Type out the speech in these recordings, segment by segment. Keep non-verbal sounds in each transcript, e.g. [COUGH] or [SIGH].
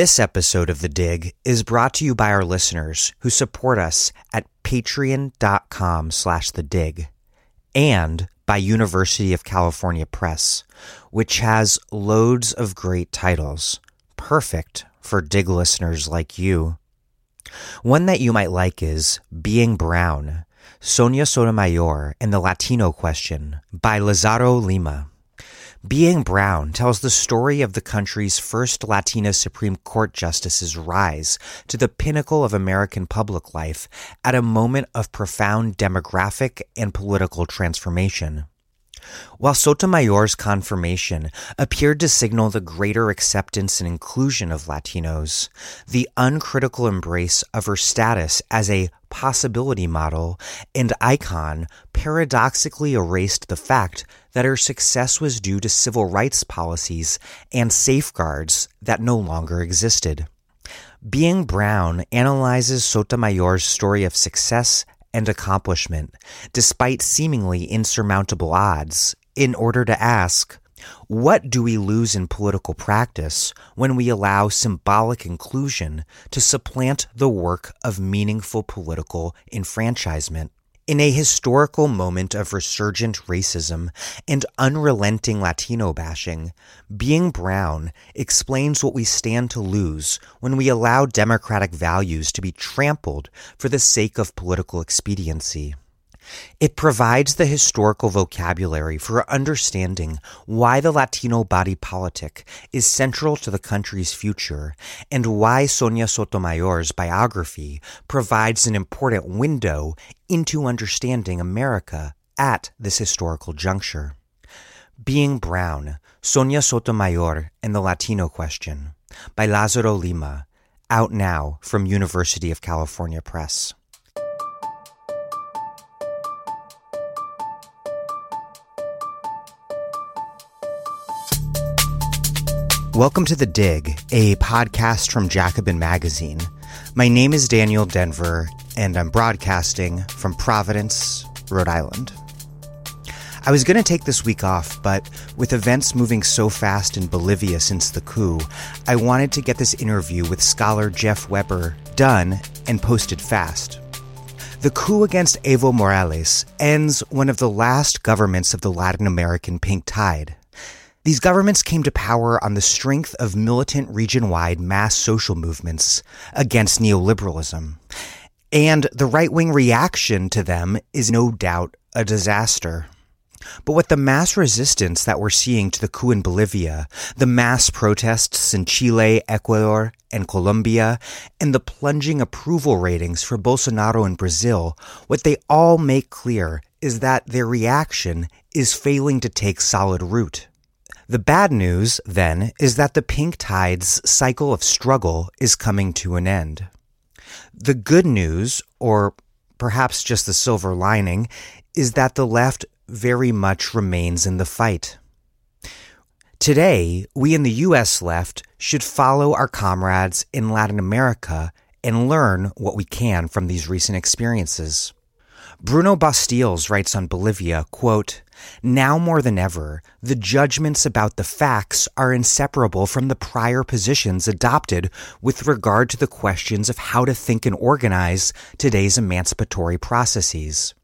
This episode of The Dig is brought to you by our listeners who support us at patreon.com slash the dig and by University of California Press, which has loads of great titles, perfect for dig listeners like you. One that you might like is Being Brown, Sonia Sotomayor and the Latino Question by Lazaro Lima. Being Brown tells the story of the country's first Latina Supreme Court justice's rise to the pinnacle of American public life at a moment of profound demographic and political transformation. While Sotomayor's confirmation appeared to signal the greater acceptance and inclusion of Latinos, the uncritical embrace of her status as a possibility model and icon paradoxically erased the fact that her success was due to civil rights policies and safeguards that no longer existed. Being Brown analyzes Sotomayor's story of success and accomplishment, despite seemingly insurmountable odds, in order to ask, what do we lose in political practice when we allow symbolic inclusion to supplant the work of meaningful political enfranchisement? In a historical moment of resurgent racism and unrelenting Latino bashing, Being Brown explains what we stand to lose when we allow democratic values to be trampled for the sake of political expediency. It provides the historical vocabulary for understanding why the Latino body politic is central to the country's future and why Sonia Sotomayor's biography provides an important window into understanding America at this historical juncture. Being Brown, Sonia Sotomayor and the Latino Question by Lazaro Lima, out now from University of California Press. Welcome to The Dig, a podcast from Jacobin Magazine. My name is Daniel Denvir, and I'm broadcasting from Providence, Rhode Island. I was going to take this week off, but with events moving so fast in Bolivia since the coup, I wanted to get this interview with scholar Jeff Webber done and posted fast. The coup against Evo Morales ends one of the last governments of the Latin American pink tide. These governments came to power on the strength of militant region wide mass social movements against neoliberalism. And the right wing reaction to them is no doubt a disaster. But with the mass resistance that we're seeing to the coup in Bolivia, the mass protests in Chile, Ecuador, and Colombia, and the plunging approval ratings for Bolsonaro in Brazil, what they all make clear is that their reaction is failing to take solid root. The bad news, then, is that the pink tide's cycle of struggle is coming to an end. The good news, or perhaps just the silver lining, is that the left very much remains in the fight. Today, we in the US left should follow our comrades in Latin America and learn what we can from these recent experiences. Bruno Bosteels writes on Bolivia, quote, now more than ever, the judgments about the facts are inseparable from the prior positions adopted with regard to the questions of how to think and organize today's emancipatory processes.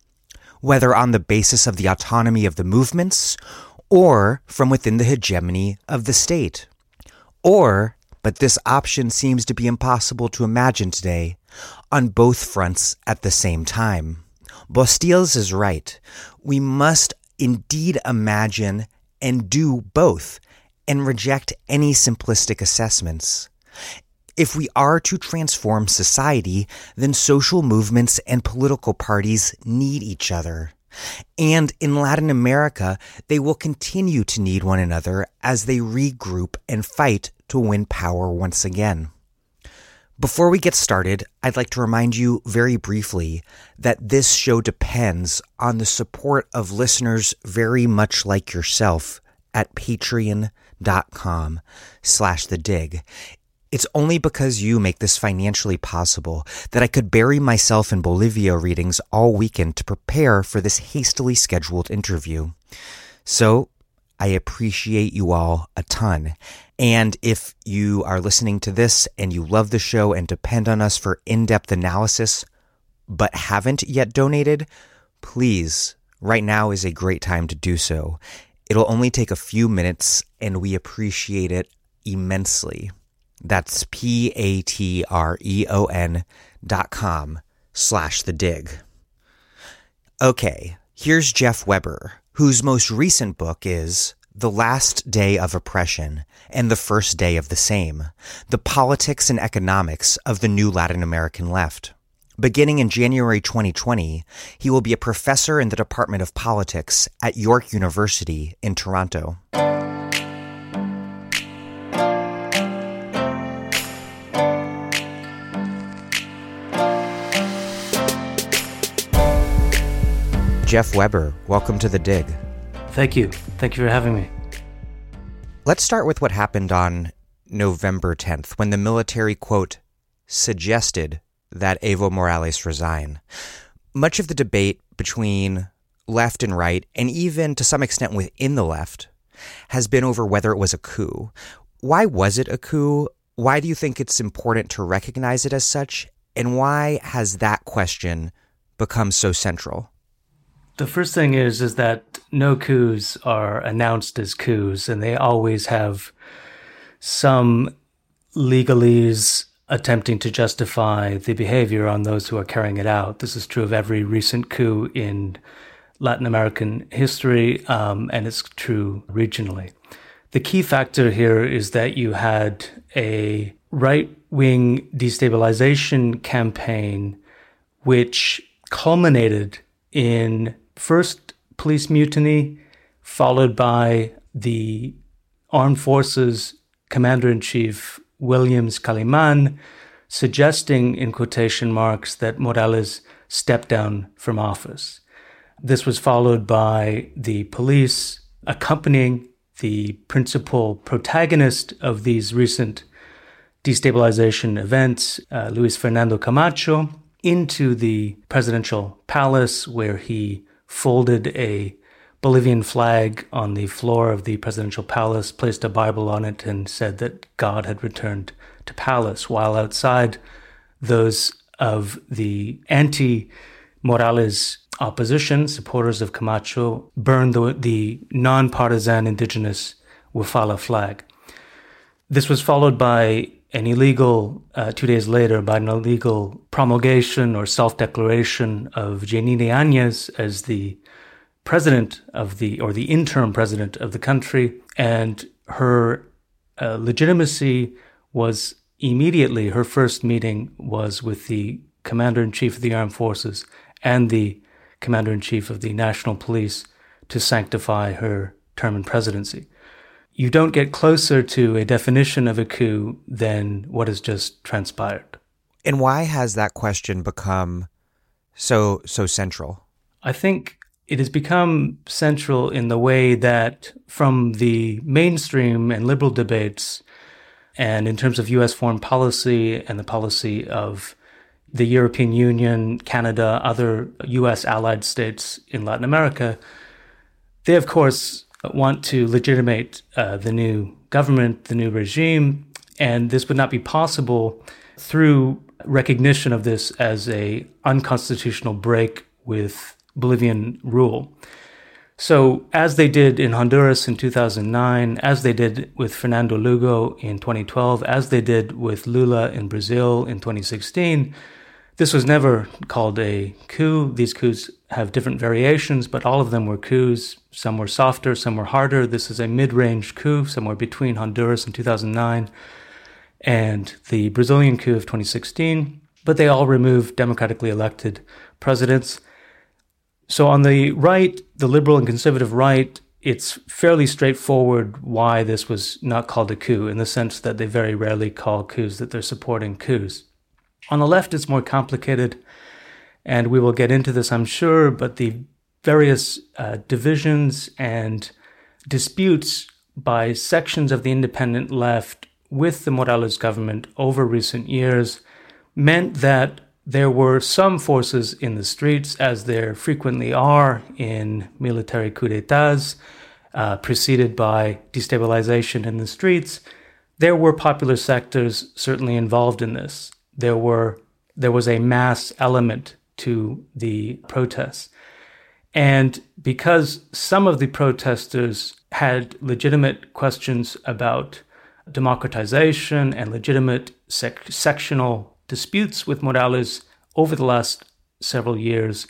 Whether on the basis of the autonomy of the movements or from within the hegemony of the state. Or, but this option seems to be impossible to imagine today, on both fronts at the same time. Bosteels is right. We must indeed imagine and do both and reject any simplistic assessments. If we are to transform society, then social movements and political parties need each other. And in Latin America, they will continue to need one another as they regroup and fight to win power once again. Before we get started, I'd like to remind you very briefly that this show depends on the support of listeners very much like yourself at patreon.com slash the dig. It's only because you make this financially possible that I could bury myself in Bolivia readings all weekend to prepare for this hastily scheduled interview. So I appreciate you all a ton. And if you are listening to this and you love the show and depend on us for in depth analysis, but haven't yet donated, please, right now is a great time to do so. It'll only take a few minutes and we appreciate it immensely. That's P A T R E O N dot com slash the dig. Okay, here's Jeff Webber, whose most recent book is The Last Day of Oppression and the First Day of the Same The Politics and Economics of the New Latin American Left. Beginning in January 2020, he will be a professor in the Department of Politics at York University in Toronto. Jeff Webber, welcome to the dig. Thank you. Thank you for having me. Let's start with what happened on November 10th when the military, quote, suggested that Evo Morales resign. Much of the debate between left and right, and even to some extent within the left, has been over whether it was a coup. Why was it a coup? Why do you think it's important to recognize it as such? And why has that question become so central? The first thing is is that no coups are announced as coups, and they always have some legalese attempting to justify the behavior on those who are carrying it out. This is true of every recent coup in Latin American history, um, and it's true regionally. The key factor here is that you had a right wing destabilization campaign which culminated in first police mutiny, followed by the armed forces commander in chief Williams Kaliman suggesting, in quotation marks, that Morales step down from office. This was followed by the police accompanying the principal protagonist of these recent destabilization events, uh, Luis Fernando Camacho, into the presidential palace where he folded a Bolivian flag on the floor of the presidential palace, placed a Bible on it, and said that God had returned to palace, while outside those of the anti Morales opposition, supporters of Camacho, burned the, the non partisan indigenous Wiphala flag. This was followed by an illegal, uh, two days later, by an illegal promulgation or self declaration of Jeanine Áñez as the president of the, or the interim president of the country. And her uh, legitimacy was immediately, her first meeting was with the commander in chief of the armed forces and the commander in chief of the national police to sanctify her term in presidency you don't get closer to a definition of a coup than what has just transpired. And why has that question become so so central? I think it has become central in the way that from the mainstream and liberal debates and in terms of US foreign policy and the policy of the European Union, Canada, other US allied states in Latin America, they of course want to legitimate uh, the new government, the new regime, and this would not be possible through recognition of this as a unconstitutional break with Bolivian rule. So, as they did in Honduras in 2009, as they did with Fernando Lugo in 2012, as they did with Lula in Brazil in 2016, this was never called a coup. These coups have different variations, but all of them were coups. Some were softer, some were harder. This is a mid range coup, somewhere between Honduras in 2009 and the Brazilian coup of 2016. But they all removed democratically elected presidents. So on the right, the liberal and conservative right, it's fairly straightforward why this was not called a coup, in the sense that they very rarely call coups that they're supporting coups. On the left, it's more complicated, and we will get into this, I'm sure, but the various uh, divisions and disputes by sections of the independent left with the Morales government over recent years meant that there were some forces in the streets, as there frequently are in military coups d'etats, uh, preceded by destabilization in the streets, there were popular sectors certainly involved in this. There were there was a mass element to the protests. And because some of the protesters had legitimate questions about democratization and legitimate sec- sectional disputes with Morales over the last several years,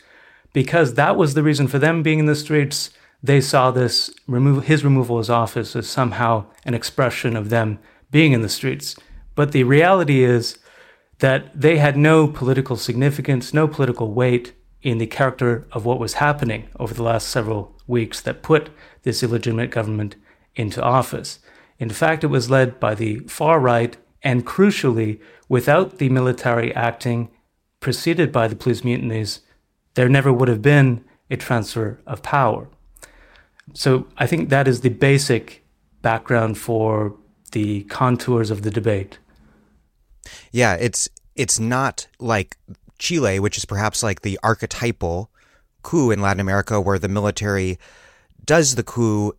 because that was the reason for them being in the streets, they saw this remove his removal as office as somehow an expression of them being in the streets. But the reality is that they had no political significance, no political weight in the character of what was happening over the last several weeks that put this illegitimate government into office. In fact, it was led by the far right, and crucially, without the military acting preceded by the police mutinies, there never would have been a transfer of power. So I think that is the basic background for the contours of the debate. Yeah, it's it's not like Chile, which is perhaps like the archetypal coup in Latin America where the military does the coup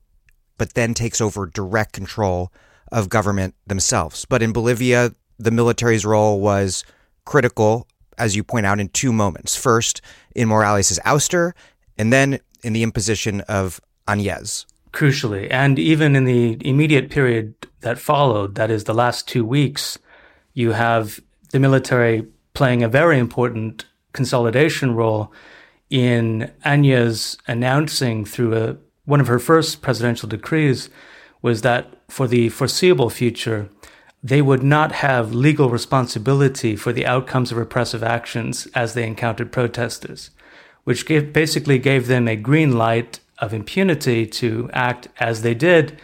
but then takes over direct control of government themselves. But in Bolivia, the military's role was critical, as you point out, in two moments. First, in Morales' ouster, and then in the imposition of Añez. Crucially, and even in the immediate period that followed, that is the last two weeks, you have the military playing a very important consolidation role in Añez's announcing through a, one of her first presidential decrees was that for the foreseeable future, they would not have legal responsibility for the outcomes of repressive actions as they encountered protesters, which gave, basically gave them a green light of impunity to act as they did,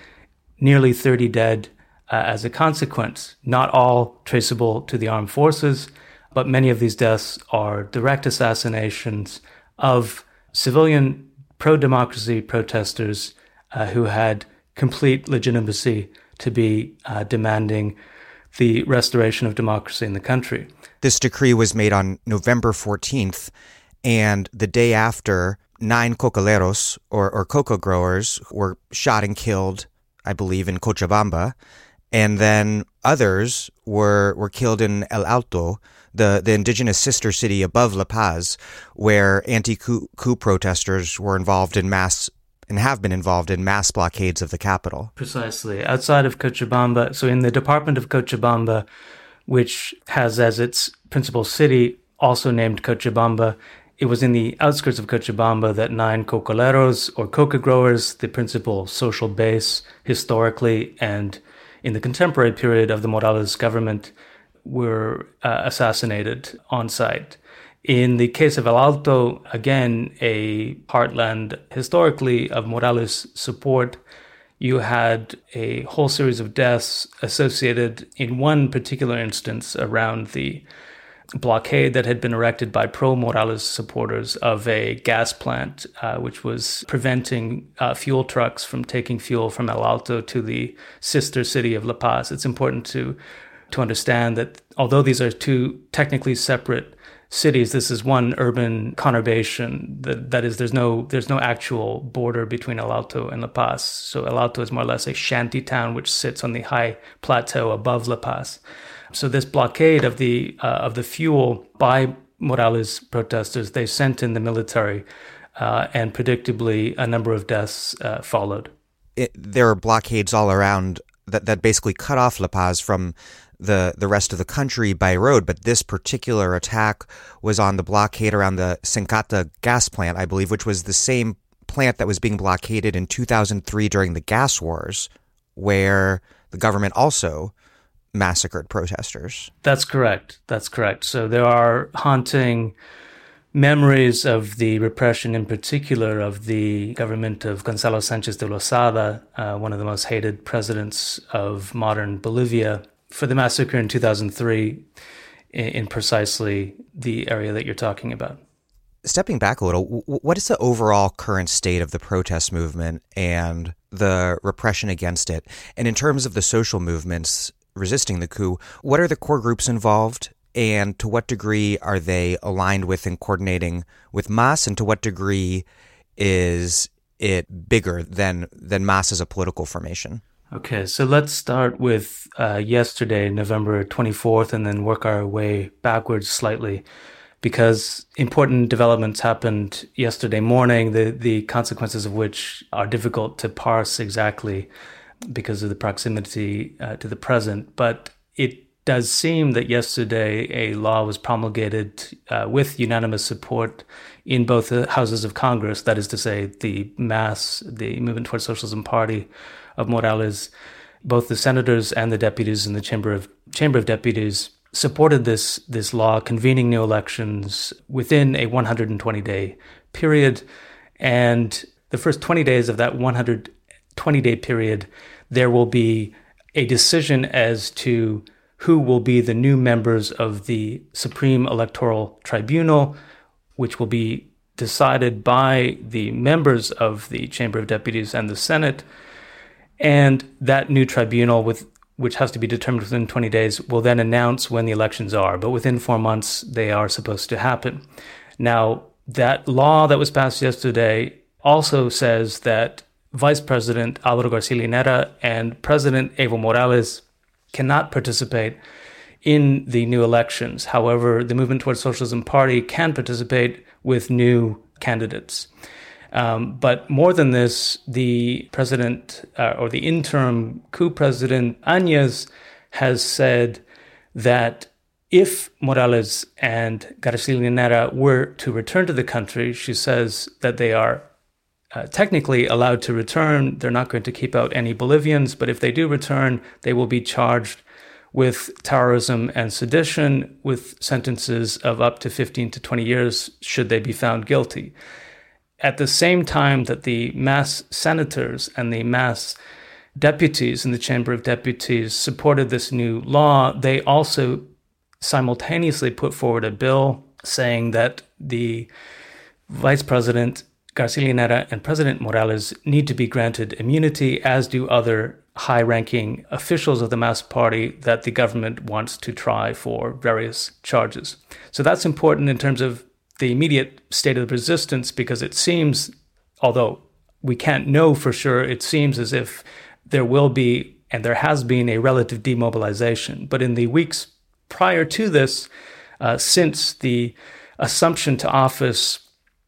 nearly 30 dead uh, as a consequence. Not all traceable to the armed forces, but many of these deaths are direct assassinations of civilian pro democracy protesters uh, who had complete legitimacy to be uh, demanding the restoration of democracy in the country. This decree was made on November 14th, and the day after, nine cocaleros, or, or cocoa growers, were shot and killed, I believe, in Cochabamba. And then others were, were killed in El Alto, the, the indigenous sister city above La Paz, where anti coup protesters were involved in mass and have been involved in mass blockades of the capital. Precisely. Outside of Cochabamba, so in the department of Cochabamba, which has as its principal city also named Cochabamba, it was in the outskirts of Cochabamba that nine cocaleros or coca growers, the principal social base historically and in the contemporary period of the Morales government, were uh, assassinated on site. In the case of El Alto, again, a heartland historically of Morales' support, you had a whole series of deaths associated in one particular instance around the blockade that had been erected by pro Morales supporters of a gas plant, uh, which was preventing uh, fuel trucks from taking fuel from El Alto to the sister city of La Paz. It's important to to understand that although these are two technically separate cities, this is one urban conurbation. That, that is, there's no there's no actual border between El Alto and La Paz. So El Alto is more or less a shanty town which sits on the high plateau above La Paz. So this blockade of the uh, of the fuel by Morales protesters, they sent in the military, uh, and predictably a number of deaths uh, followed. It, there are blockades all around that, that basically cut off La Paz from the, the rest of the country by road, but this particular attack was on the blockade around the Senkata gas plant, I believe, which was the same plant that was being blockaded in 2003 during the gas wars, where the government also massacred protesters. That's correct. That's correct. So there are haunting memories of the repression, in particular, of the government of Gonzalo Sanchez de Lozada, uh, one of the most hated presidents of modern Bolivia, for the massacre in 2003 in, in precisely the area that you're talking about. Stepping back a little, what is the overall current state of the protest movement and the repression against it? And in terms of the social movements resisting the coup, what are the core groups involved? And to what degree are they aligned with and coordinating with MAS? And to what degree is it bigger than, than MAS as a political formation? Okay, so let's start with uh, yesterday, November 24th, and then work our way backwards slightly because important developments happened yesterday morning, the, the consequences of which are difficult to parse exactly because of the proximity uh, to the present. But it does seem that yesterday a law was promulgated uh, with unanimous support in both the houses of Congress, that is to say, the MAS, the Movement Towards Socialism Party of Morales, both the senators and the deputies in the Chamber of Chamber of Deputies supported this this law convening new elections within a 120 day period and the first 20 days of that 120 day period there will be a decision as to who will be the new members of the Supreme Electoral Tribunal, which will be decided by the members of the Chamber of Deputies and the Senate. And that new tribunal, with which has to be determined within 20 days, will then announce when the elections are. But within four months, they are supposed to happen. Now, that law that was passed yesterday also says that Vice President Alvaro Garcia Linera and President Evo Morales cannot participate in the new elections. However, the Movement Towards Socialism Party can participate with new candidates. Um, but more than this, the president uh, or the interim coup president Áñez has said that if Morales and Garcia Linera were to return to the country, she says that they are uh, technically allowed to return. They're not going to keep out any Bolivians, but if they do return, they will be charged with terrorism and sedition with sentences of up to 15 to 20 years should they be found guilty. At the same time that the MAS senators and the MAS deputies in the Chamber of Deputies supported this new law, they also simultaneously put forward a bill saying that the vice president Garcia Linera and President Morales need to be granted immunity, as do other high ranking officials of the MAS party that the government wants to try for various charges. So that's important in terms of the immediate state of the resistance because it seems, although we can't know for sure, it seems as if there will be and there has been a relative demobilization. But in the weeks prior to this, uh, since the assumption to office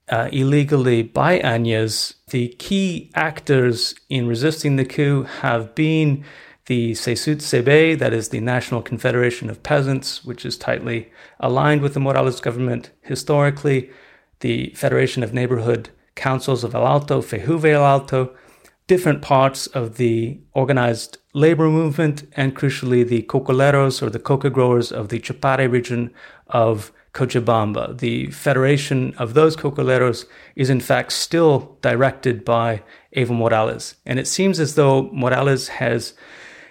uh, illegally by Añez, the key actors in resisting the coup have been the CSUT-CB, that is the National Confederation of Peasants, which is tightly aligned with the Morales government historically, the Federation of Neighborhood Councils of El Alto, FEJUVE El Alto, different parts of the organized labor movement, and crucially the cocaleros or the coca growers of the Chapare region of Cochabamba. The federation of those cocaleros is in fact still directed by Evo Morales. And it seems as though Morales has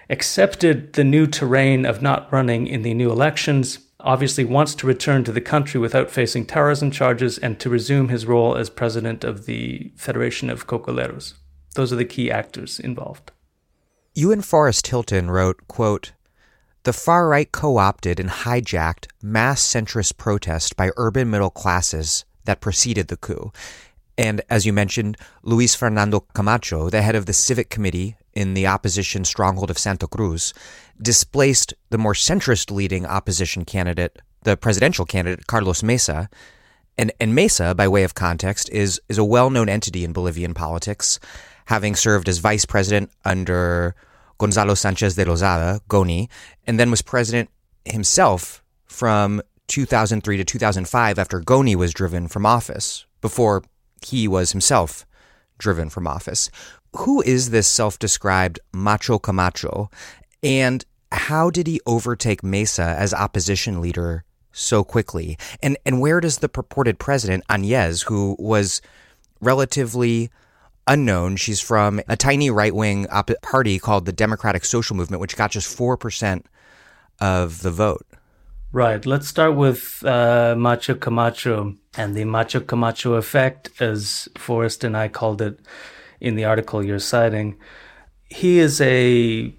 accepted the new terrain of not running in the new elections, obviously wants to return to the country without facing terrorism charges and to resume his role as president of the Federation of Cocaleros. Those are the key actors involved. Ewan Forrest Hylton wrote, quote, the far right co opted and hijacked mass centrist protest by urban middle classes that preceded the coup. And as you mentioned, Luis Fernando Camacho, the head of the civic committee in the opposition stronghold of Santa Cruz, displaced the more centrist leading opposition candidate, the presidential candidate Carlos Mesa. And, and Mesa, by way of context, is, is a well known entity in Bolivian politics, having served as vice president under Gonzalo Sanchez de Lozada, Goni, and then was president himself from 2003 to 2005 after Goni was driven from office, before he was himself driven from office. Who is this self described Macho Camacho, and how did he overtake Mesa as opposition leader so quickly? And, and where does the purported president, Áñez, who was relatively unknown. She's from a tiny right wing op- party called the Democratic Social Movement, which got just 4% of the vote. Right. Let's start with uh, Macho Camacho and the Macho Camacho effect, as Forrest and I called it in the article you're citing. He is a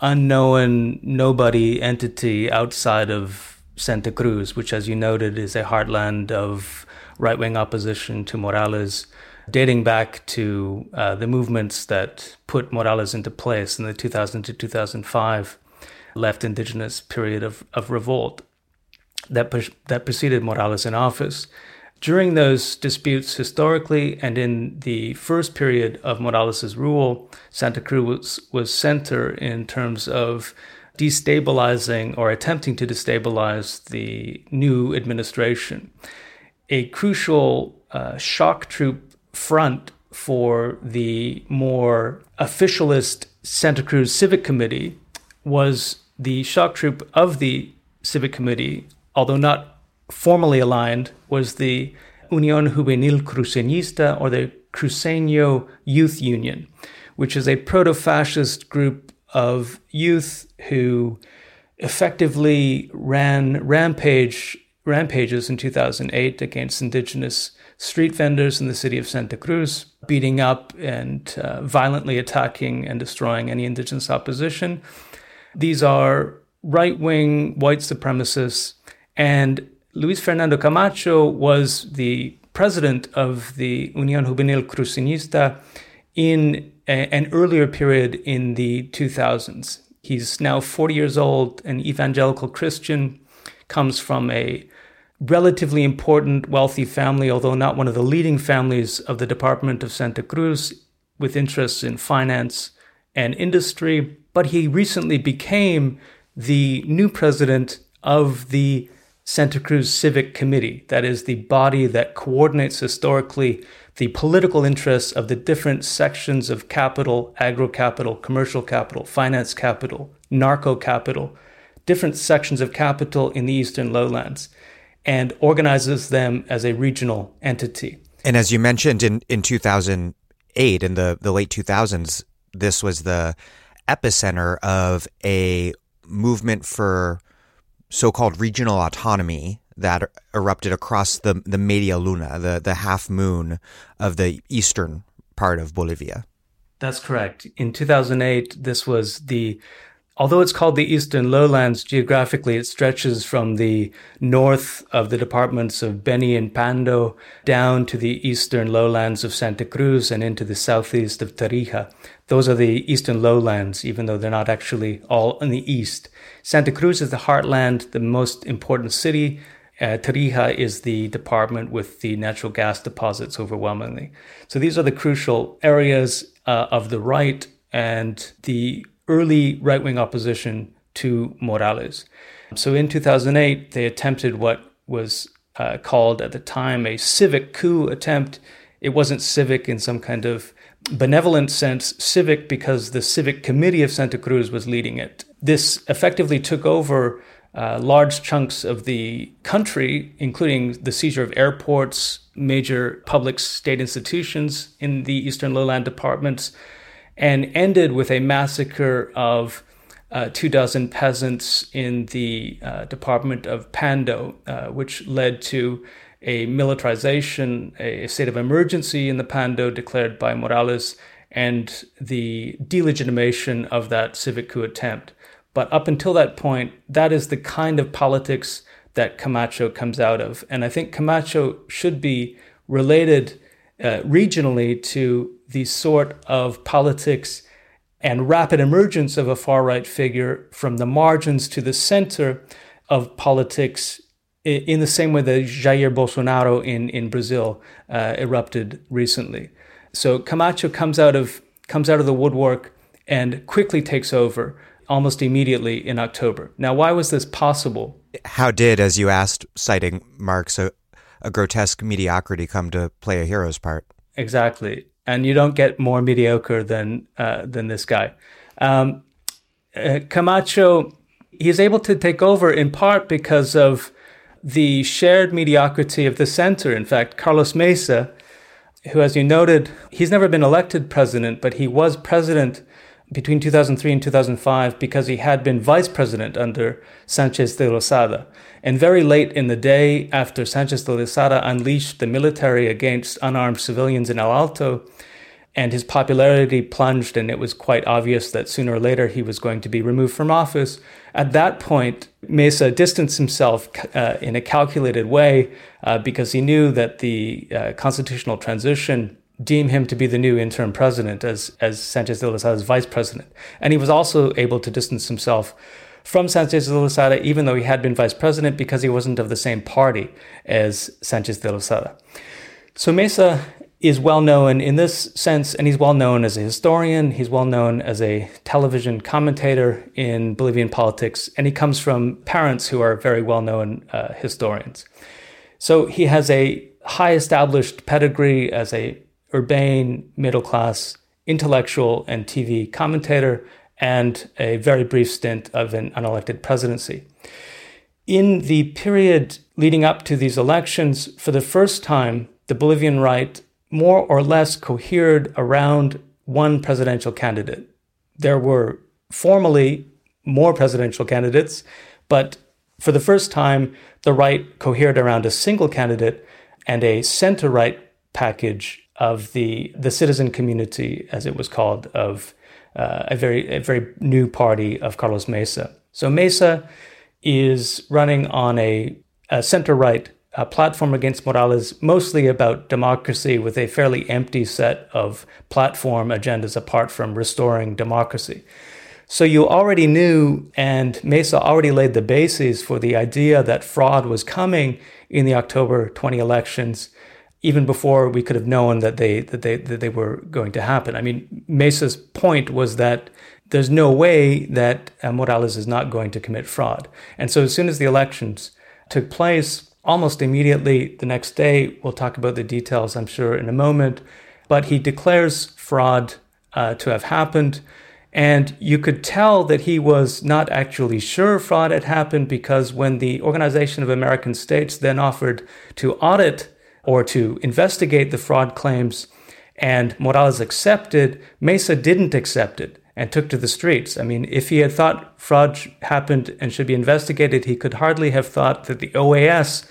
unknown nobody entity outside of Santa Cruz, which, as you noted, is a heartland of right wing opposition to Morales dating back to uh, the movements that put Morales into place in the 2000 to 2005 left indigenous period of, of revolt that, that preceded Morales in office. During those disputes historically and in the first period of Morales' rule, Santa Cruz was, was center in terms of destabilizing or attempting to destabilize the new administration. A crucial uh, shock troop front for the more officialist Santa Cruz Civic Committee was the shock troop of the Civic Committee, although not formally aligned was the Unión Juvenil Cruceñista or the Cruceño Youth Union, which is a proto fascist group of youth who effectively ran rampage rampages in 2008 against indigenous street vendors in the city of Santa Cruz, beating up and uh, violently attacking and destroying any indigenous opposition. These are right wing white supremacists, and Luis Fernando Camacho was the president of the Unión Juvenil Cruceñista in a, an earlier period in the 2000s. He's now 40 years old, an evangelical Christian, comes from a relatively important, wealthy family, although not one of the leading families of the Department of Santa Cruz, with interests in finance and industry. But he recently became the new president of the Santa Cruz Civic Committee. That is the body that coordinates historically the political interests of the different sections of capital, agro capital, commercial capital, finance capital, narco capital, different sections of capital in the eastern lowlands, and organizes them as a regional entity. And as you mentioned in, in 2008, in the, the late 2000s, this was the epicenter of a movement for so-called regional autonomy that erupted across the the media luna, the the half moon of the eastern part of Bolivia. That's correct. In 2008, this was the Although it's called the Eastern Lowlands, geographically it stretches from the north of the departments of Beni and Pando down to the eastern lowlands of Santa Cruz and into the southeast of Tarija. Those are the eastern lowlands, even though they're not actually all in the east. Santa Cruz is the heartland, the most important city. Uh, Tarija is the department with the natural gas deposits overwhelmingly. So these are the crucial areas uh, of the right and the early right wing opposition to Morales. So in 2008, they attempted what was uh, called at the time a civic coup attempt. It wasn't civic in some kind of benevolent sense, civic because the Civic Committee of Santa Cruz was leading it. This effectively took over uh, large chunks of the country, including the seizure of airports, major public state institutions in the Eastern Lowland departments, and ended with a massacre of uh, two dozen peasants in the uh, department of Pando, uh, which led to a militarization, a state of emergency in the Pando declared by Morales, and the delegitimation of that civic coup attempt. But up until that point, that is the kind of politics that Camacho comes out of. And I think Camacho should be related uh, regionally to the sort of politics and rapid emergence of a far right figure from the margins to the center of politics in the same way that Jair Bolsonaro in, in Brazil uh, erupted recently. So Camacho comes out of comes out of the woodwork and quickly takes over almost immediately in October. Now, why was this possible? How did, as you asked, citing Marx, a, a grotesque mediocrity come to play a hero's part? Exactly and you don't get more mediocre than uh, than this guy. Um, uh, Camacho, he's able to take over in part because of the shared mediocrity of the center. In fact, Carlos Mesa, who, as you noted, he's never been elected president, but he was president between 2003 and 2005 because he had been vice president under Sanchez de Lozada. And very late in the day, after Sanchez de Lozada unleashed the military against unarmed civilians in El Alto, and his popularity plunged, and it was quite obvious that sooner or later he was going to be removed from office. At that point, Mesa distanced himself uh, in a calculated way uh, because he knew that the uh, constitutional transition deemed him to be the new interim president as, as Sanchez de Lozada's vice president. And he was also able to distance himself from Sanchez de Lozada, even though he had been vice president, because he wasn't of the same party as Sanchez de Lozada. So Mesa is well known in this sense, and he's well known as a historian. He's well known as a television commentator in Bolivian politics, and he comes from parents who are very well known uh, historians. So he has a high established pedigree as a urbane, middle class, intellectual, and TV commentator, and a very brief stint of an unelected presidency. In the period leading up to these elections, for the first time, the Bolivian right more or less cohered around one presidential candidate. There were formally more presidential candidates, but for the first time, the right cohered around a single candidate and a center right package of the the citizen community, as it was called, of uh, a very a very new party of Carlos Mesa. So Mesa is running on a, a center right uh, platform against Morales, mostly about democracy, with a fairly empty set of platform agendas apart from restoring democracy. So you already knew, and Mesa already laid the bases for the idea that fraud was coming in the October 20 elections even before we could have known that they that they that they were going to happen. I mean, Mesa's point was that there's no way that uh, Morales is not going to commit fraud. And so as soon as the elections took place, almost immediately the next day, we'll talk about the details, I'm sure, in a moment. But he declares fraud uh, to have happened. And you could tell that he was not actually sure fraud had happened because when the Organization of American States then offered to audit or to investigate the fraud claims. And Morales accepted, Mesa didn't accept it and took to the streets. I mean, if he had thought fraud happened and should be investigated, he could hardly have thought that the OAS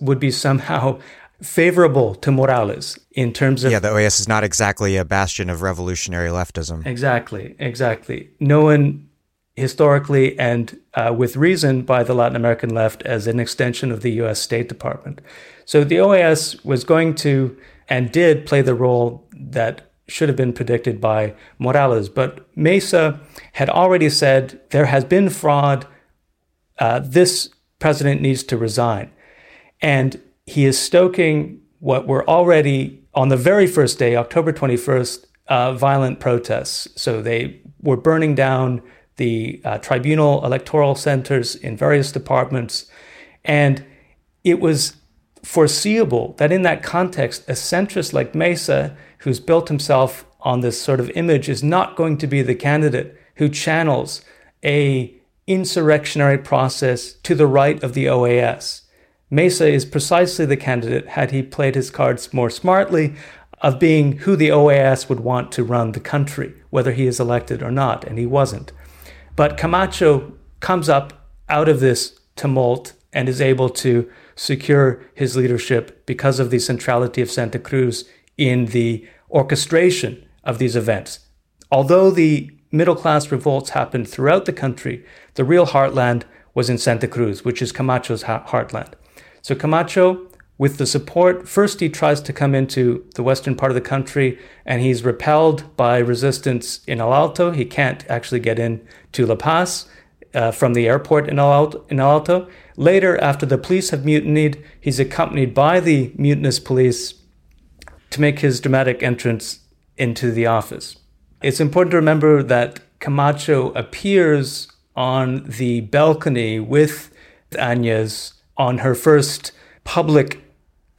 would be somehow favorable to Morales in terms of. Yeah, the OAS is not exactly a bastion of revolutionary leftism. Exactly, exactly. No one historically and uh, with reason by the Latin American left as an extension of the US State Department. So the OAS was going to and did play the role that should have been predicted by Morales. But Mesa had already said there has been fraud. Uh, this president needs to resign. And he is stoking what were already on the very first day, October 21st, uh, violent protests. So they were burning down the uh, tribunal electoral centers in various departments. And it was foreseeable that in that context, a centrist like Mesa, who's built himself on this sort of image, is not going to be the candidate who channels a insurrectionary process to the right of the OAS. Mesa is precisely the candidate, had he played his cards more smartly, of being who the OAS would want to run the country, whether he is elected or not, and he wasn't. But Camacho comes up out of this tumult and is able to secure his leadership because of the centrality of Santa Cruz in the orchestration of these events. Although the middle class revolts happened throughout the country, the real heartland was in Santa Cruz, which is Camacho's heartland. So Camacho with the support. First, he tries to come into the western part of the country and he's repelled by resistance in El Alto. He can't actually get in to La Paz uh, from the airport in El, Alto, in El Alto. Later, after the police have mutinied, he's accompanied by the mutinous police to make his dramatic entrance into the office. It's important to remember that Camacho appears on the balcony with Añez on her first public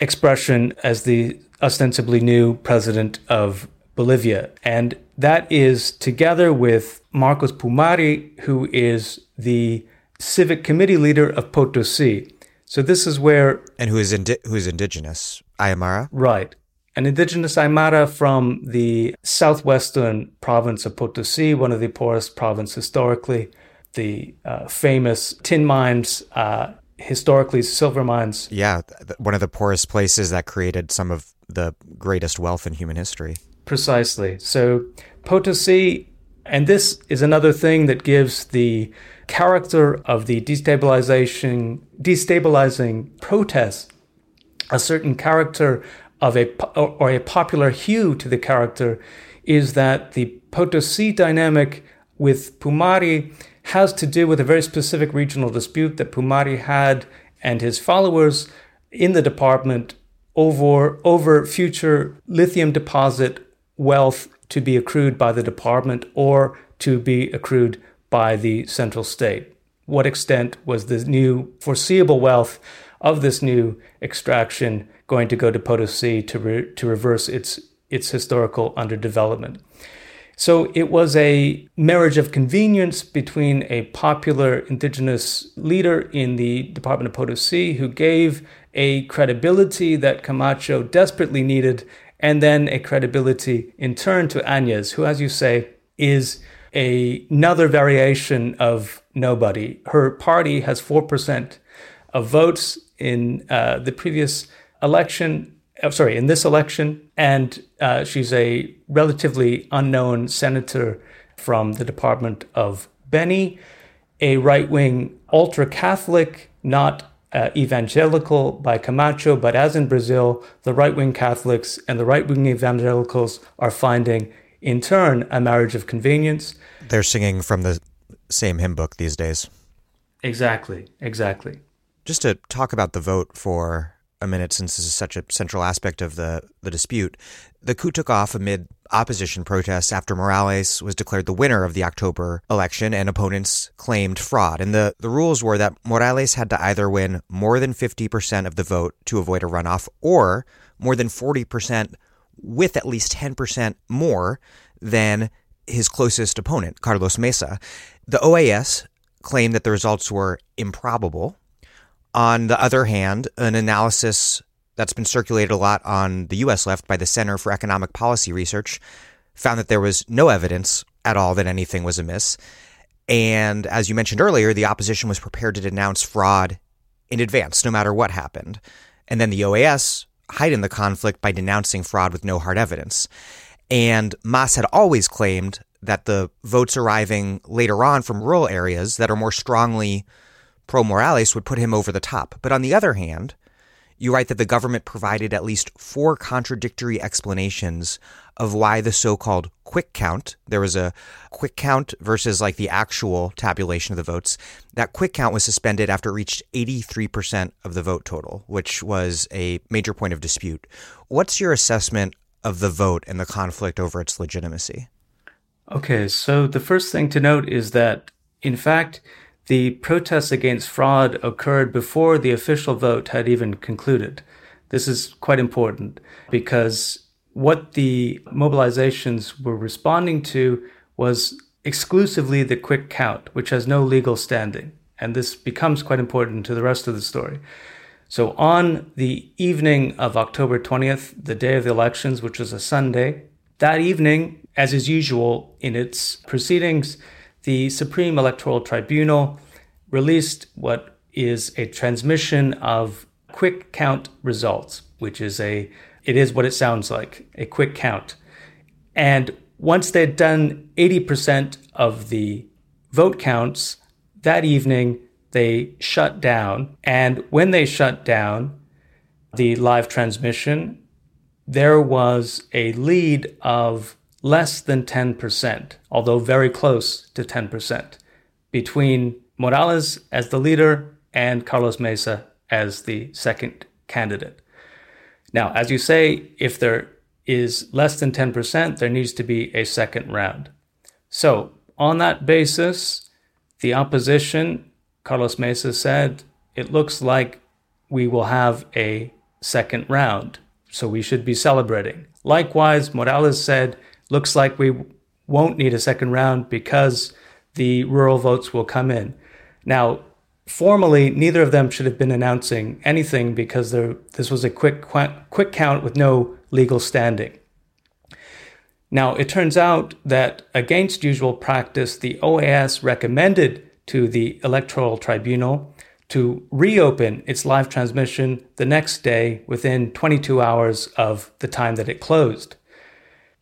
expression as the ostensibly new president of Bolivia. And that is together with Marcos Pumari, who is the civic committee leader of Potosi. So this is where and who is indi- who is indigenous Aymara, right? An indigenous Aymara from the southwestern province of Potosi, one of the poorest provinces historically. The uh, famous tin mines uh, historically silver mines. Yeah, one of the poorest places that created some of the greatest wealth in human history. Precisely. So Potosi, and this is another thing that gives the character of the destabilization, destabilizing protests a certain character of a or a popular hue to the character is that the Potosi dynamic with Pumari has to do with a very specific regional dispute that Pumari had and his followers in the department over over future lithium deposit wealth to be accrued by the department or to be accrued by the central state. What extent was the new foreseeable wealth of this new extraction going to go to Potosi to, re- to reverse its, its historical underdevelopment? So it was a marriage of convenience between a popular indigenous leader in the Department of Potosi who gave a credibility that Camacho desperately needed, and then a credibility in turn to Añez, who, as you say, is a, another variation of nobody. Her party has 4% of votes in uh, the previous election. Uh, sorry, in this election, and uh, she's a relatively unknown senator from the Department of Beni, a right wing ultra Catholic, not uh, evangelical by Camacho, but as in Brazil, the right wing Catholics and the right wing evangelicals are finding, in turn, a marriage of convenience. They're singing from the same hymn book these days. Exactly, exactly. Just to talk about the vote for a minute, since this is such a central aspect of the, the dispute, the coup took off amid opposition protests after Morales was declared the winner of the October election and opponents claimed fraud. And the, the rules were that Morales had to either win more than 50% of the vote to avoid a runoff or more than 40% with at least 10% more than his closest opponent, Carlos Mesa. The OAS claimed that the results were improbable. On the other hand, an analysis that's been circulated a lot on the US left by the Center for Economic Policy Research found that there was no evidence at all that anything was amiss. And as you mentioned earlier, the opposition was prepared to denounce fraud in advance, no matter what happened. And then the OAS heightened the conflict by denouncing fraud with no hard evidence. And MAS had always claimed that the votes arriving later on from rural areas that are more strongly pro Morales would put him over the top. But on the other hand, you write that the government provided at least four contradictory explanations of why the so called quick count, there was a quick count versus like the actual tabulation of the votes. That quick count was suspended after it reached 83% of the vote total, which was a major point of dispute. What's your assessment of the vote and the conflict over its legitimacy? Okay, so the first thing to note is that, in fact, the protests against fraud occurred before the official vote had even concluded. This is quite important because what the mobilizations were responding to was exclusively the quick count, which has no legal standing. And this becomes quite important to the rest of the story. So, on the evening of October 20th, the day of the elections, which was a Sunday, that evening, as is usual in its proceedings, the Supreme Electoral Tribunal released what is a transmission of quick count results, which is a it is what it sounds like, a quick count. And once they'd done 80% of the vote counts that evening, they shut down. And when they shut down the live transmission, there was a lead of less than 10%, although very close to 10%, between Morales as the leader and Carlos Mesa as the second candidate. Now, as you say, if there is less than 10%, there needs to be a second round. So, on that basis, the opposition, Carlos Mesa said, it looks like we will have a second round. So we should be celebrating. Likewise, Morales said looks like we won't need a second round because the rural votes will come in. Now, formally, neither of them should have been announcing anything because this was a quick quick count with no legal standing. Now, it turns out that against usual practice, the OAS recommended to the Electoral Tribunal to reopen its live transmission the next day within 22 hours of the time that it closed.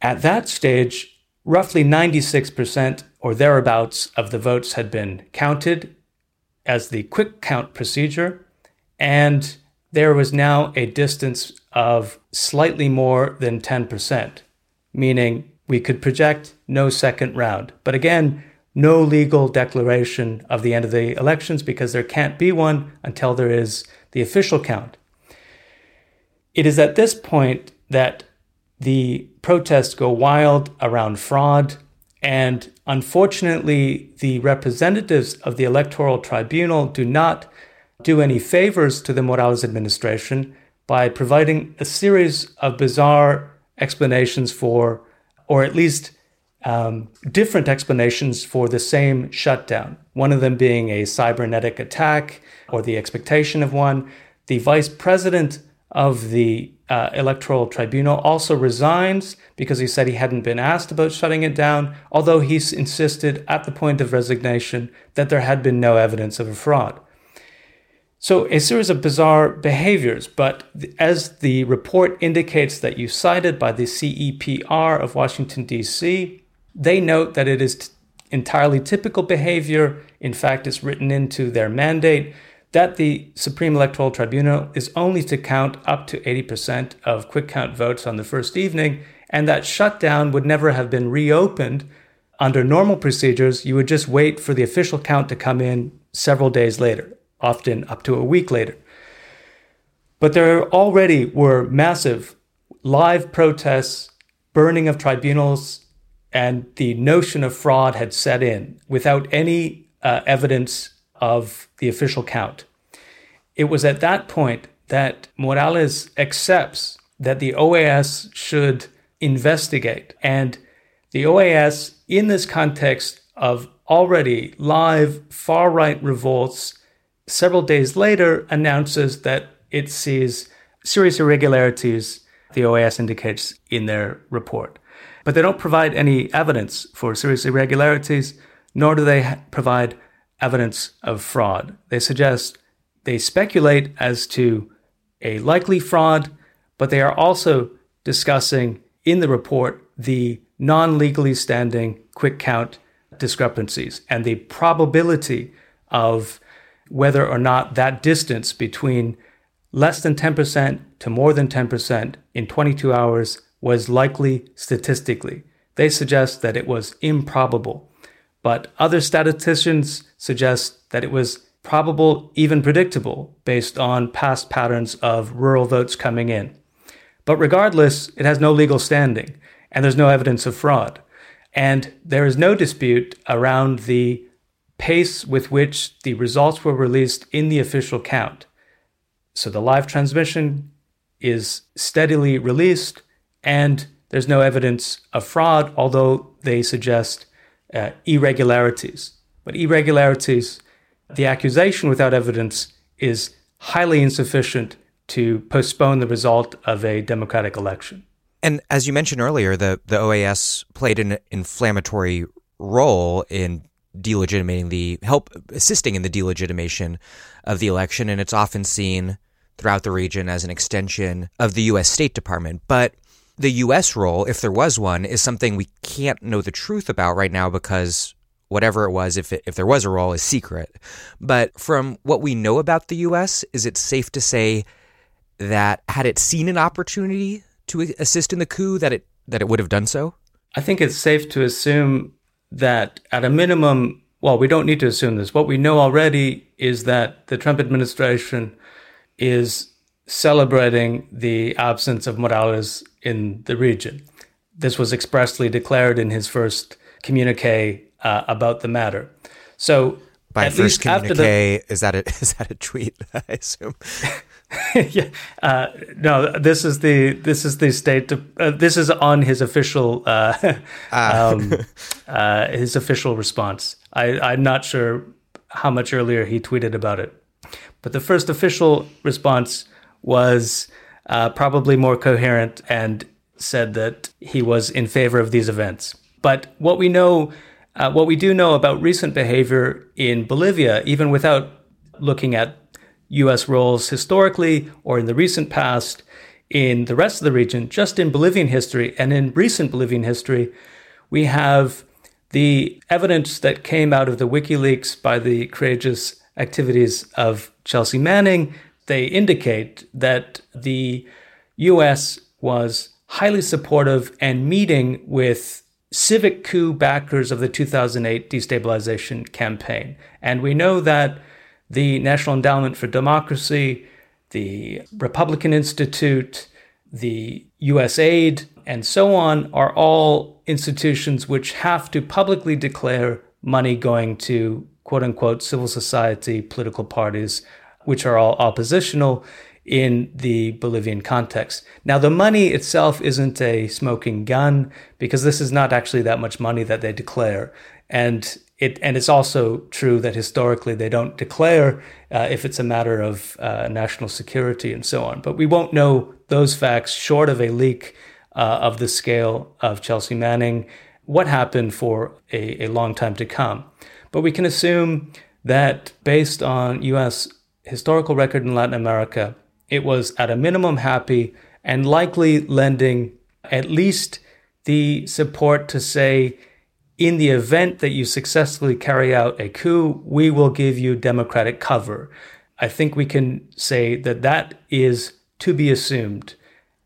At that stage, roughly 96% or thereabouts of the votes had been counted as the quick count procedure, and there was now a distance of slightly more than 10%, meaning we could project no second round. But again, no legal declaration of the end of the elections because there can't be one until there is the official count. It is at this point that the protests go wild around fraud, and unfortunately, the representatives of the Electoral Tribunal do not do any favors to the Morales administration by providing a series of bizarre explanations for, or at least um, different explanations for the same shutdown. One of them being a cybernetic attack or the expectation of one. The vice president of the uh, Electoral Tribunal also resigns because he said he hadn't been asked about shutting it down, although he insisted at the point of resignation that there had been no evidence of a fraud. So, a series of bizarre behaviors, but as the report indicates that you cited by the CEPR of Washington, D.C., they note that it is t- entirely typical behavior. In fact, it's written into their mandate that the Supreme Electoral Tribunal is only to count up to 80% of quick count votes on the first evening, and that shutdown would never have been reopened. Under normal procedures, you would just wait for the official count to come in several days later, often up to a week later. But there already were massive live protests, burning of tribunals, and the notion of fraud had set in without any uh, evidence of the official count. It was at that point that Morales accepts that the OAS should investigate. And the OAS, in this context of already live far right revolts, several days later announces that it sees serious irregularities, the OAS indicates in their report. But they don't provide any evidence for serious irregularities, nor do they provide evidence of fraud. They suggest, they speculate as to a likely fraud, but they are also discussing in the report the non legally standing quick count discrepancies and the probability of whether or not that distance between less than 10% to more than 10% in 22 hours was likely statistically. They suggest that it was improbable. But other statisticians suggest that it was probable, even predictable, based on past patterns of rural votes coming in. But regardless, it has no legal standing, and there's no evidence of fraud. And there is no dispute around the pace with which the results were released in the official count. So the live transmission is steadily released, and there's no evidence of fraud, although they suggest uh, irregularities. But irregularities, the accusation without evidence is highly insufficient to postpone the result of a democratic election. And as you mentioned earlier, the, the OAS played an inflammatory role in delegitimating the help assisting in the delegitimation of the election, and it's often seen throughout the region as an extension of the U.S. State Department. But the U.S. role, if there was one, is something we can't know the truth about right now because whatever it was, if it, if there was a role, is secret. But from what we know about the U.S., is it safe to say that had it seen an opportunity to assist in the coup, that it that it would have done so? I think it's safe to assume that at a minimum, well, we don't need to assume this. What we know already is that the Trump administration is celebrating the absence of Morales in the region. This was expressly declared in his first communique uh, about the matter. So, by at first communique, the, is that a, [LAUGHS] is that a tweet? [LAUGHS] I assume. [LAUGHS] yeah, uh, no. This is the this is the state. Of, uh, this is on his official uh, ah. um, uh, his official response. I, I'm not sure how much earlier he tweeted about it, but the first official response was uh, probably more coherent and said that he was in favor of these events. But what we know, uh, what we do know about recent behavior in Bolivia, even without looking at U.S. roles historically or in the recent past, in the rest of the region, just in Bolivian history and in recent Bolivian history, we have the evidence that came out of the WikiLeaks by the courageous activities of Chelsea Manning they indicate that the US was highly supportive and meeting with civic coup backers of the 2008 destabilization campaign. And we know that the National Endowment for Democracy, the Republican Institute, the USAID, and so on are all institutions which have to publicly declare money going to quote unquote civil society political parties, which are all oppositional in the Bolivian context. Now, the money itself isn't a smoking gun because this is not actually that much money that they declare. And it, and it's also true that historically they don't declare uh, if it's a matter of uh, national security and so on. But we won't know those facts short of a leak uh, of the scale of Chelsea Manning, what happened for a, a long time to come. But we can assume that based on US historical record in Latin America, it was at a minimum happy and likely lending at least the support to say, in the event that you successfully carry out a coup, we will give you democratic cover. I think we can say that that is to be assumed.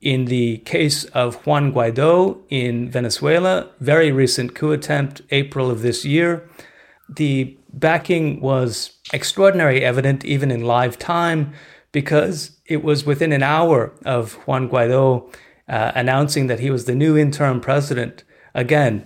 In the case of Juan Guaido in Venezuela, very recent coup attempt, April of this year, the backing was extraordinary evident even in live time because it was within an hour of Juan Guaido uh, announcing that he was the new interim president. Again,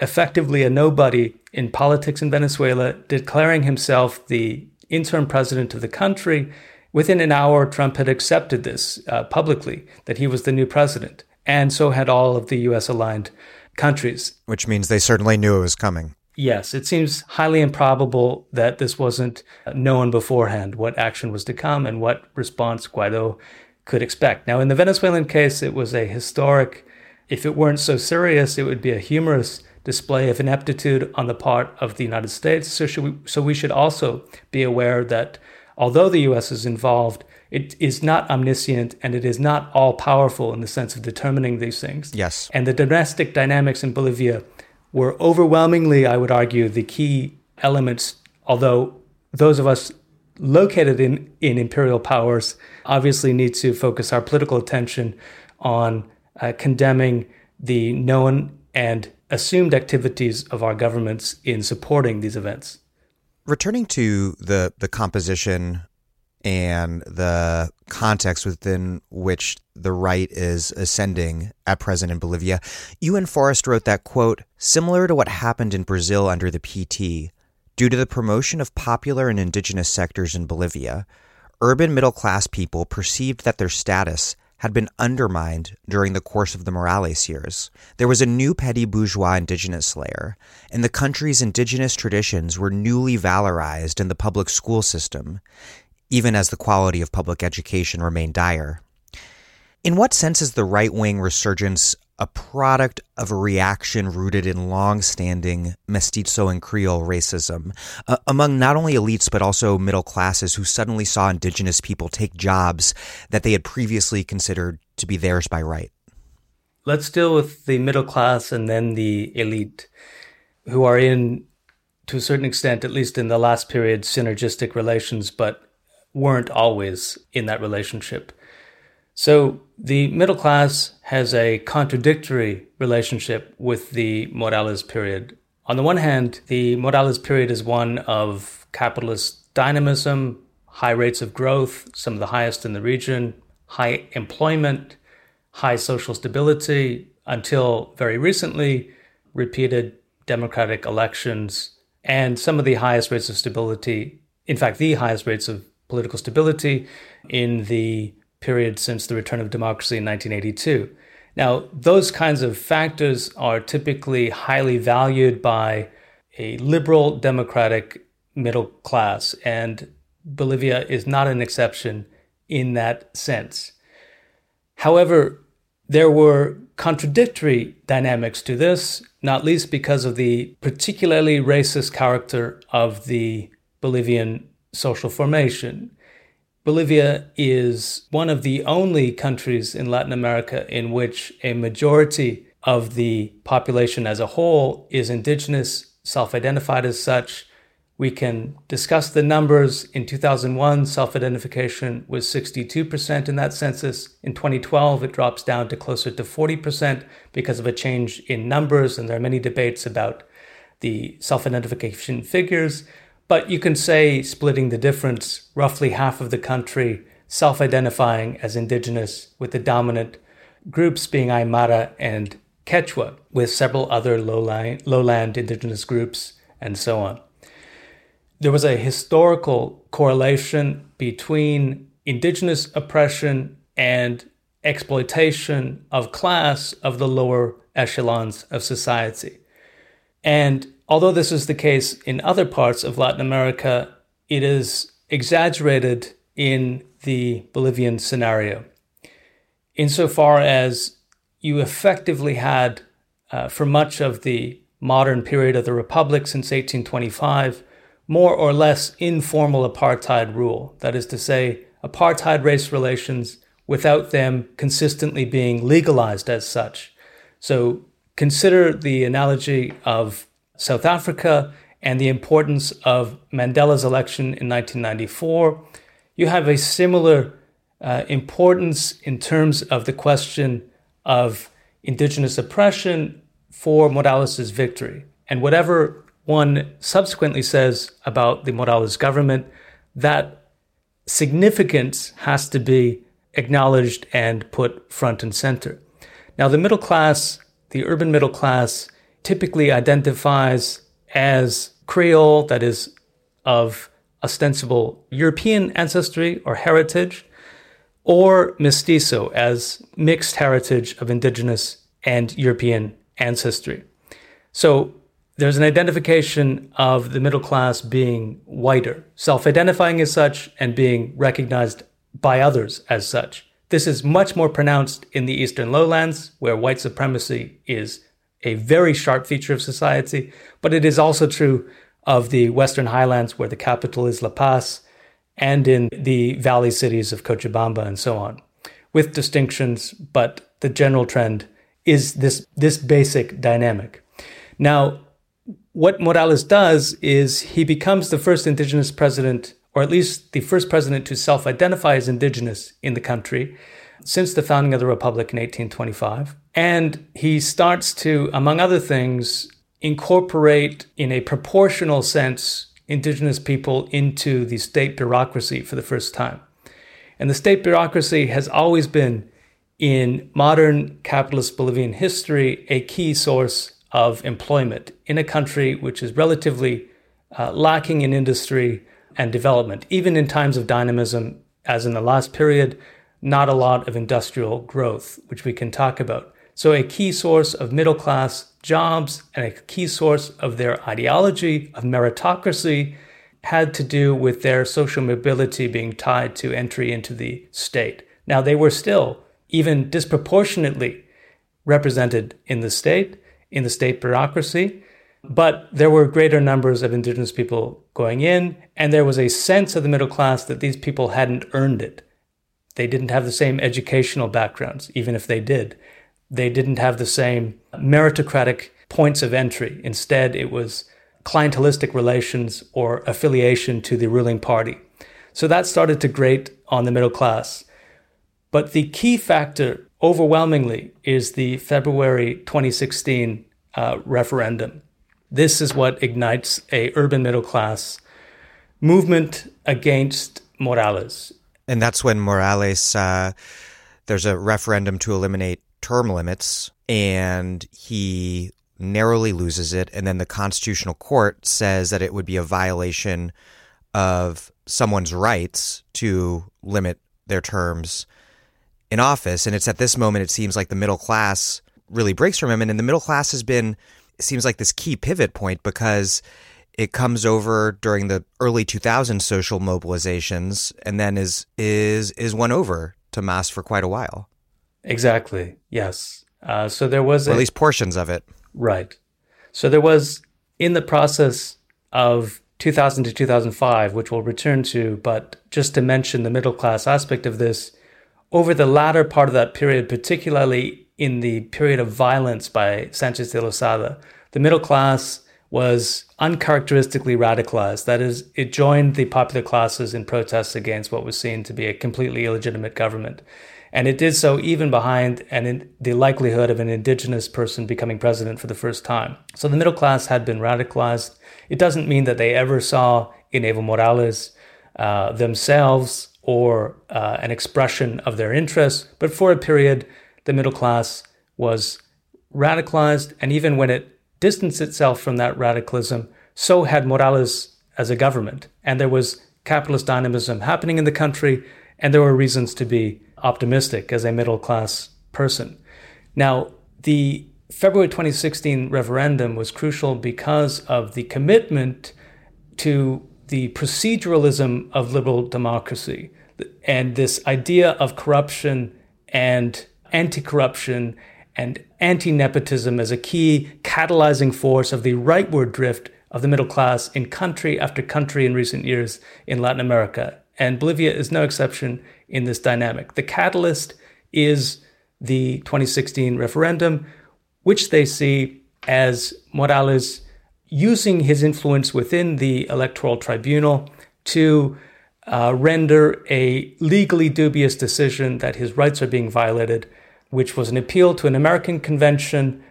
effectively a nobody in politics in Venezuela, declaring himself the interim president of the country. Within an hour, Trump had accepted this uh, publicly, that he was the new president. And so had all of the US aligned countries. Which means they certainly knew it was coming. Yes, it seems highly improbable that this wasn't uh, known beforehand, what action was to come and what response Guaido could expect. Now, in the Venezuelan case, it was a historic, if it weren't so serious, it would be a humorous display of ineptitude on the part of the United States. So, should we, so we should also be aware that although the US is involved, it is not omniscient and it is not all powerful in the sense of determining these things. Yes. And the domestic dynamics in Bolivia were overwhelmingly, I would argue, the key elements, although those of us located in, in imperial powers obviously need to focus our political attention on uh, condemning the known and assumed activities of our governments in supporting these events. Returning to the, the composition and the context within which the right is ascending at present in Bolivia, Ewan Forrest wrote that, quote, similar to what happened in Brazil under the PT, due to the promotion of popular and indigenous sectors in Bolivia, urban middle class people perceived that their status had been undermined during the course of the Morales years. There was a new petty bourgeois indigenous layer, and the country's indigenous traditions were newly valorized in the public school system even as the quality of public education remained dire. In what sense is the right wing resurgence a product of a reaction rooted in long standing mestizo and Creole racism uh, among not only elites but also middle classes who suddenly saw indigenous people take jobs that they had previously considered to be theirs by right? Let's deal with the middle class and then the elite who are in, to a certain extent, at least in the last period, synergistic relations, but weren't always in that relationship. So the middle class has a contradictory relationship with the Morales period. On the one hand, the Morales period is one of capitalist dynamism, high rates of growth, some of the highest in the region, high employment, high social stability, until very recently, repeated democratic elections, and some of the highest rates of stability, in fact, the highest rates of political stability in the period since the return of democracy in 1982. Now, those kinds of factors are typically highly valued by a liberal democratic middle class, and Bolivia is not an exception in that sense. However, there were contradictory dynamics to this, not least because of the particularly racist character of the Bolivian social formation. Bolivia is one of the only countries in Latin America in which a majority of the population as a whole is indigenous, self identified as such, We can discuss the numbers. In 2001, self identification was 62% in that census. In 2012, it drops down to closer to 40% because of a change in numbers, and there are many debates about the self identification figures. But you can say, splitting the difference, roughly half of the country self identifying as indigenous, with the dominant groups being Aymara and Quechua, with several other lowland, lowland indigenous groups and so on there was a historical correlation between indigenous oppression and exploitation of class of the lower echelons of society. And although this is the case in other parts of Latin America, it is exaggerated in the Bolivian scenario. Insofar as you effectively had, uh, for much of the modern period of the Republic since 1825, more or less informal apartheid rule. That is to say, apartheid race relations without them consistently being legalized as such. So consider the analogy of South Africa and the importance of Mandela's election in 1994. You have a similar uh, importance in terms of the question of indigenous oppression for Morales' victory. And whatever one subsequently says about the Morales government that significance has to be acknowledged and put front and center. Now, the middle class, the urban middle class, typically identifies as Creole, that is, of ostensible European ancestry or heritage, or mestizo, as mixed heritage of indigenous and European ancestry. So there's an identification of the middle class being whiter, self identifying as such and being recognized by others as such. This is much more pronounced in the eastern lowlands, where white supremacy is a very sharp feature of society, but it is also true of the western highlands, where the capital is La Paz, and in the valley cities of Cochabamba and so on, with distinctions, but the general trend is this, this basic dynamic. Now, what Morales does is he becomes the first indigenous president, or at least the first president to self identify as indigenous in the country since the founding of the Republic in 1825. And he starts to, among other things, incorporate in a proportional sense indigenous people into the state bureaucracy for the first time. And the state bureaucracy has always been, in modern capitalist Bolivian history, a key source of employment in a country which is relatively uh, lacking in industry and development. Even in times of dynamism, as in the last period, not a lot of industrial growth, which we can talk about. So, a key source of middle class jobs and a key source of their ideology of meritocracy had to do with their social mobility being tied to entry into the state. Now, they were still even disproportionately represented in the state, in the state bureaucracy. But there were greater numbers of indigenous people going in, and there was a sense of the middle class that these people hadn't earned it. They didn't have the same educational backgrounds, even if they did. They didn't have the same meritocratic points of entry. Instead, it was clientelistic relations or affiliation to the ruling party. So that started to grate on the middle class. But the key factor overwhelmingly is the February 2016 uh, referendum. This is what ignites a urban middle class movement against Morales. And that's when Morales, uh, there's a referendum to eliminate term limits, and he narrowly loses it. And then the Constitutional Court says that it would be a violation of someone's rights to limit their terms in office. And it's at this moment, it seems like the middle class really breaks from him. And the middle class has been, seems like this key pivot point because it comes over during the early 2000s social mobilizations and then is, is, is won over to MAS for quite a while. Exactly. Yes. Uh, so there was, at least portions of it. Right. So there was in the process of 2000 to 2005, which we'll return to, but just to mention the middle class aspect of this, over the latter part of that period, particularly in the period of violence by Sanchez de Lozada, the middle class was uncharacteristically radicalized. That is, it joined the popular classes in protests against what was seen to be a completely illegitimate government. And it did so even behind and the likelihood of an indigenous person becoming president for the first time. So the middle class had been radicalized. It doesn't mean that they ever saw in Evo Morales uh, themselves or uh, an expression of their interests, but for a period, the middle class was radicalized. And even when it distanced itself from that radicalism, so had Morales as a government. And there was capitalist dynamism happening in the country, and there were reasons to be optimistic as a middle class person. Now, the February 2016 referendum was crucial because of the commitment to the proceduralism of liberal democracy and this idea of corruption and anti corruption and anti nepotism as a key catalyzing force of the rightward drift of the middle class in country after country in recent years in Latin America. And Bolivia is no exception in this dynamic. The catalyst is the 2016 referendum, which they see as Morales using his influence within the electoral tribunal to uh, render a legally dubious decision that his rights are being violated, which was an appeal to an American convention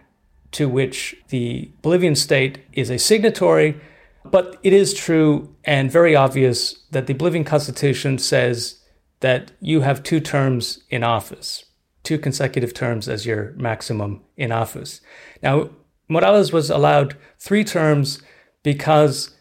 to which the Bolivian state is a signatory. But it is true and very obvious that the Bolivian constitution says that you have two terms in office, two consecutive terms as your maximum in office. Now, Morales was allowed three terms because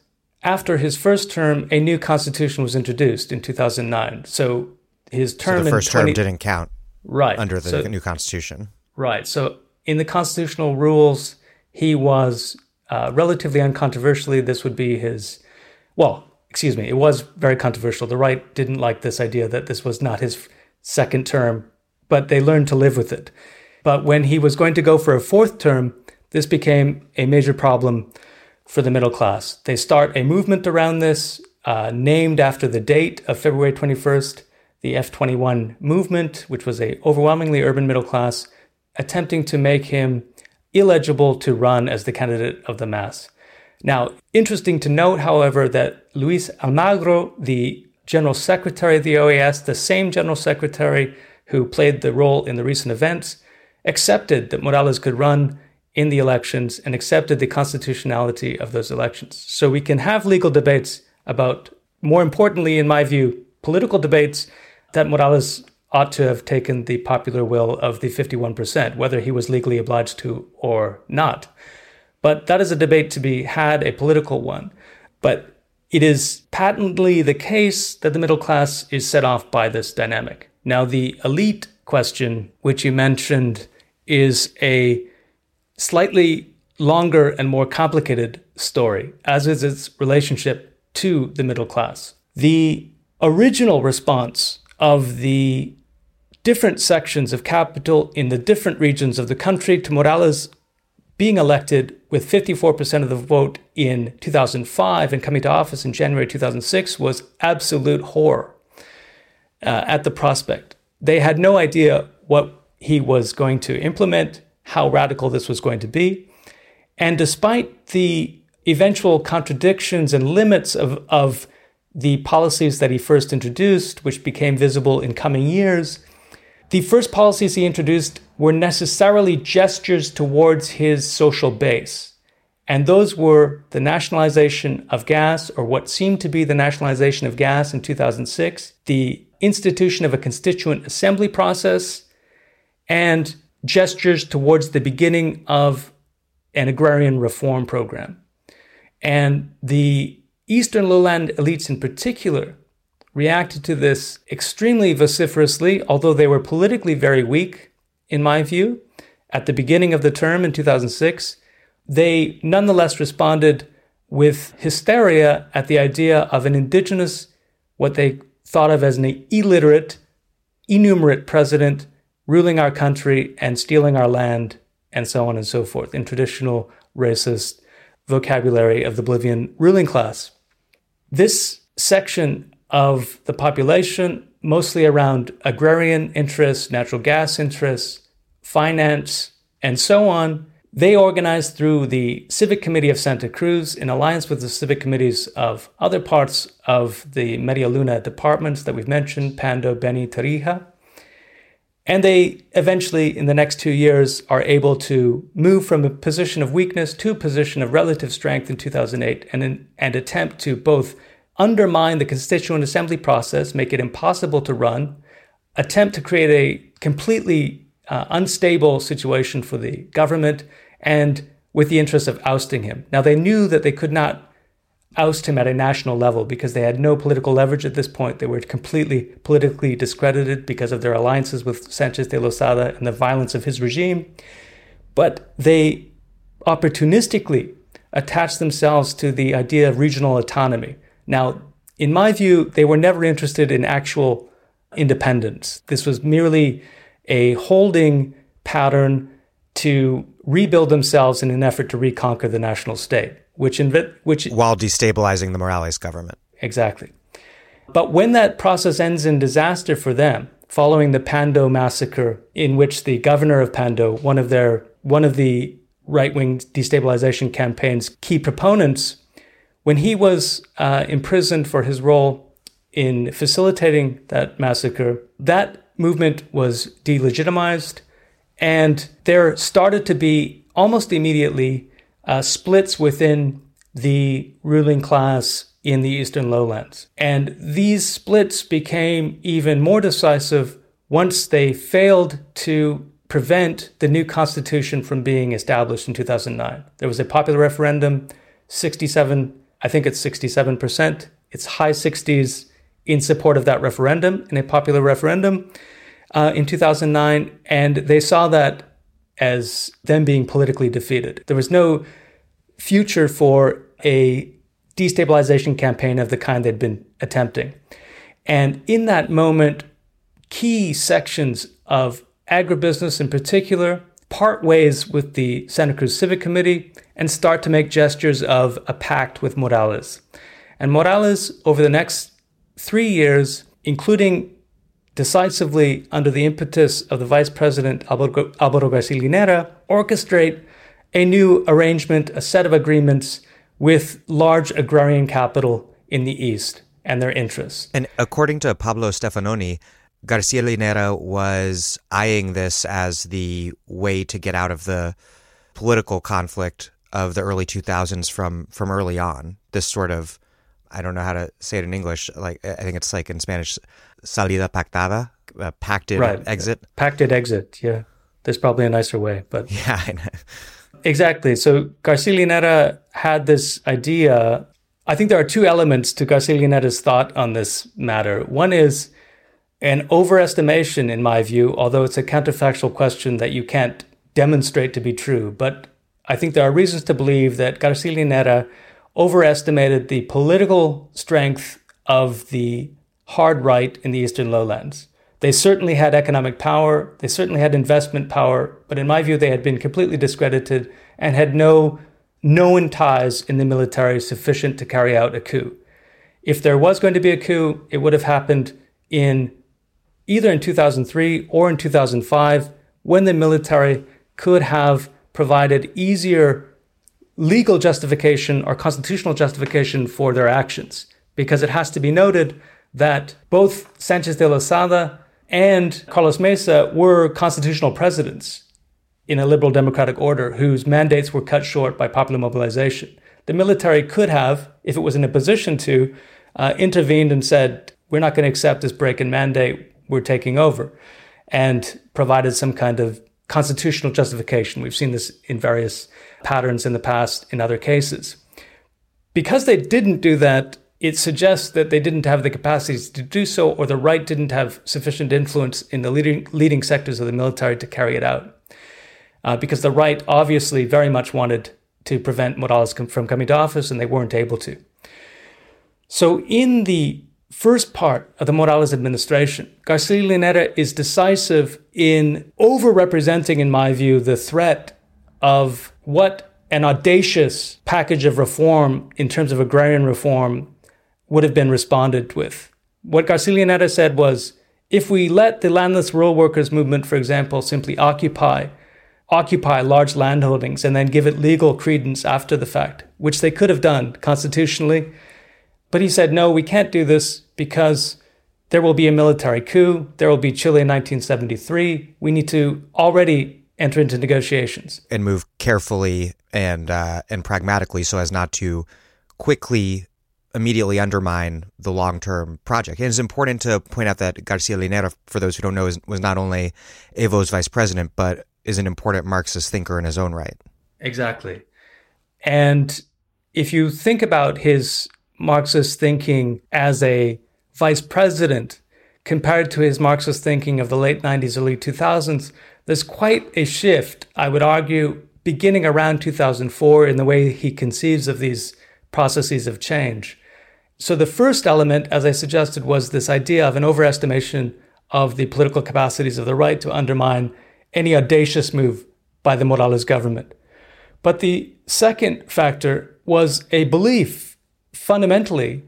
after his first term, a new constitution was introduced in 2009. So his term so the first 20, term didn't count right under the so, new constitution. Right. So in the constitutional rules, he was uh, relatively uncontroversially. This would be his, well, excuse me, it was very controversial. The right didn't like this idea that this was not his second term, but they learned to live with it. But when he was going to go for a fourth term, this became a major problem for the middle class. They start a movement around this, uh, named after the date of February 21st, the F21 movement, which was a overwhelmingly urban middle class, attempting to make him illegible to run as the candidate of the MAS. Now, interesting to note, however, that Luis Almagro, the general secretary of the OAS, the same general secretary who played the role in the recent events, accepted that Morales could run in the elections and accepted the constitutionality of those elections. So we can have legal debates about, more importantly, in my view, political debates that Morales ought to have taken the popular will of the 51%, whether he was legally obliged to or not. But that is a debate to be had, a political one. But it is patently the case that the middle class is set off by this dynamic. Now, the elite question, which you mentioned, is a slightly longer and more complicated story, as is its relationship to the middle class. The original response of the different sections of capital in the different regions of the country to Morales' being elected with 54% of the vote in 2005 and coming to office in January 2006 was absolute horror uh, at the prospect. They had no idea what he was going to implement, how radical this was going to be. And despite the eventual contradictions and limits of, of the policies that he first introduced, which became visible in coming years, the first policies he introduced were necessarily gestures towards his social base. And those were the nationalization of gas, or what seemed to be the nationalization of gas in 2006, the institution of a constituent assembly process, and gestures towards the beginning of an agrarian reform program. And the Eastern lowland elites in particular reacted to this extremely vociferously, although they were politically very weak, in my view, at the beginning of the term in 2006. They nonetheless responded with hysteria at the idea of an indigenous, what they thought of as an illiterate, enumerate president ruling our country and stealing our land, and so on and so forth, in traditional racist vocabulary of the Bolivian ruling class. This section of the population, mostly around agrarian interests, natural gas interests, finance, and so on, They organized through the Civic Committee of Santa Cruz in alliance with the civic committees of other parts of the Media Luna departments that we've mentioned, Pando, Beni, Tarija. And they eventually, in the next two years, are able to move from a position of weakness to a position of relative strength in 2008 and, and attempt to both undermine the Constituent Assembly process, make it impossible to run, attempt to create a completely uh, unstable situation for the government, and with the interest of ousting him. Now, they knew that they could not oust him at a national level because they had no political leverage at this point. They were completely politically discredited because of their alliances with Sanchez de Lozada and the violence of his regime. But they opportunistically attached themselves to the idea of regional autonomy. Now, in my view, they were never interested in actual independence. This was merely a holding pattern to rebuild themselves in an effort to reconquer the national state, which inv- which while destabilizing the Morales government. Exactly. But when that process ends in disaster for them, following the Pando massacre, in which the governor of Pando, one of their one of the right-wing destabilization campaign's key proponents, when he was uh, imprisoned for his role in facilitating that massacre, that movement was delegitimized, and there started to be almost immediately uh, splits within the ruling class in the eastern lowlands. And these splits became even more decisive once they failed to prevent the new constitution from being established in 2009. There was a popular referendum, 67 I think it's 67%. It's high 60s in support of that referendum, in a popular referendum uh, in 2009. And they saw that as them being politically defeated. There was no future for a destabilization campaign of the kind they'd been attempting. And in that moment, key sections of agribusiness in particular part ways with the Santa Cruz Civic Committee and start to make gestures of a pact with Morales. And Morales, over the next three years, including decisively under the impetus of the Vice President Alvaro Garcia Linera, orchestrate a new arrangement, a set of agreements with large agrarian capital in the East and their interests. And according to Pablo Stefanoni, Garcia Linera was eyeing this as the way to get out of the political conflict of the early 2000s from from early on. This sort of I don't know how to say it in English. Like I think it's like in Spanish, salida pactada, uh, pacted right. exit. Pacted exit. Yeah, there's probably a nicer way, but [LAUGHS] yeah, exactly. So Garcia Linera had this idea. I think there are two elements to Garcia Linera's thought on this matter. One is an overestimation, in my view, although it's a counterfactual question that you can't demonstrate to be true. But I think there are reasons to believe that Garcia Linera overestimated the political strength of the hard right in the eastern lowlands. They certainly had economic power, they certainly had investment power, but in my view, they had been completely discredited and had no known ties in the military sufficient to carry out a coup. If there was going to be a coup, it would have happened in either in 2003 or in 2005 when the military could have provided easier legal justification or constitutional justification for their actions. Because it has to be noted that both Sanchez de Lozada and Carlos Mesa were constitutional presidents in a liberal democratic order whose mandates were cut short by popular mobilization. The military could have, if it was in a position to, uh, intervened and said, We're not going to accept this break in mandate we're taking over, and provided some kind of constitutional justification. We've seen this in various patterns in the past in other cases. Because they didn't do that, it suggests that they didn't have the capacities to do so, or the right didn't have sufficient influence in the leading, leading sectors of the military to carry it out. Uh, because the right obviously very much wanted to prevent Morales from coming to office, and they weren't able to. So, in the first part of the Morales administration, Garcia Linera is decisive in overrepresenting, in my view, the threat of what an audacious package of reform in terms of agrarian reform would have been responded with. What Garcia said was if we let the landless rural workers movement, for example, simply occupy occupy large landholdings and then give it legal credence after the fact, which they could have done constitutionally. But he said, no, we can't do this because there will be a military coup. There will be Chile in 1973. We need to already enter into negotiations and move carefully and uh, and pragmatically so as not to quickly immediately undermine the long term project. And it's important to point out that Garcia Linera, for those who don't know, was not only Evo's vice president, but is an important Marxist thinker in his own right. Exactly. And if you think about his Marxist thinking as a vice president compared to his Marxist thinking of the late 90s, early 2000s, there's quite a shift, I would argue, beginning around 2004 in the way he conceives of these processes of change. So the first element, as I suggested, was this idea of an overestimation of the political capacities of the right to undermine any audacious move by the Morales government. But the second factor was a belief, fundamentally,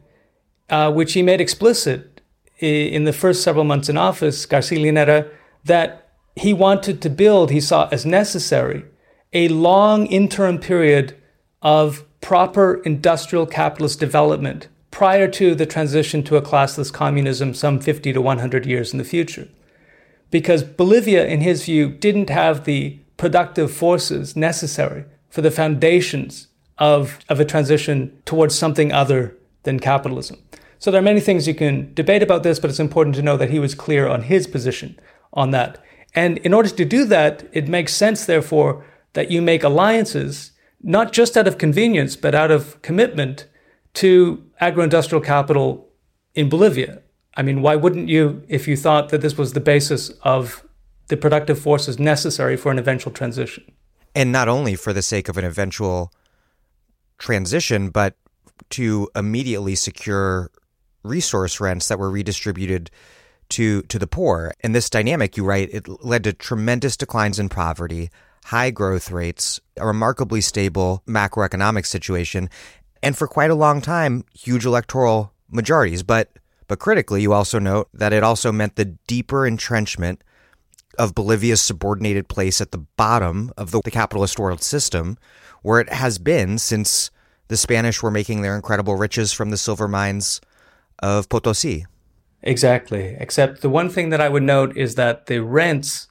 uh, which he made explicit in the first several months in office, Garcia Linera, that he wanted to build, he saw as necessary, a long interim period of proper industrial capitalist development prior to the transition to a classless communism some 50 to 100 years in the future. Because Bolivia, in his view, didn't have the productive forces necessary for the foundations of, of a transition towards something other than capitalism. So there are many things you can debate about this, but it's important to know that he was clear on his position on that. And in order to do that, it makes sense, therefore, that you make alliances, not just out of convenience, but out of commitment to agro-industrial capital in Bolivia. I mean, why wouldn't you if you thought that this was the basis of the productive forces necessary for an eventual transition? And not only for the sake of an eventual transition, but to immediately secure resource rents that were redistributed to to the poor. And this dynamic, you write, it led to tremendous declines in poverty, high growth rates, a remarkably stable macroeconomic situation, and for quite a long time, huge electoral majorities. But but critically, you also note that it also meant the deeper entrenchment of Bolivia's subordinated place at the bottom of the, the capitalist world system, where it has been since the Spanish were making their incredible riches from the silver mines of Potosi. Exactly. Except the one thing that I would note is that the rents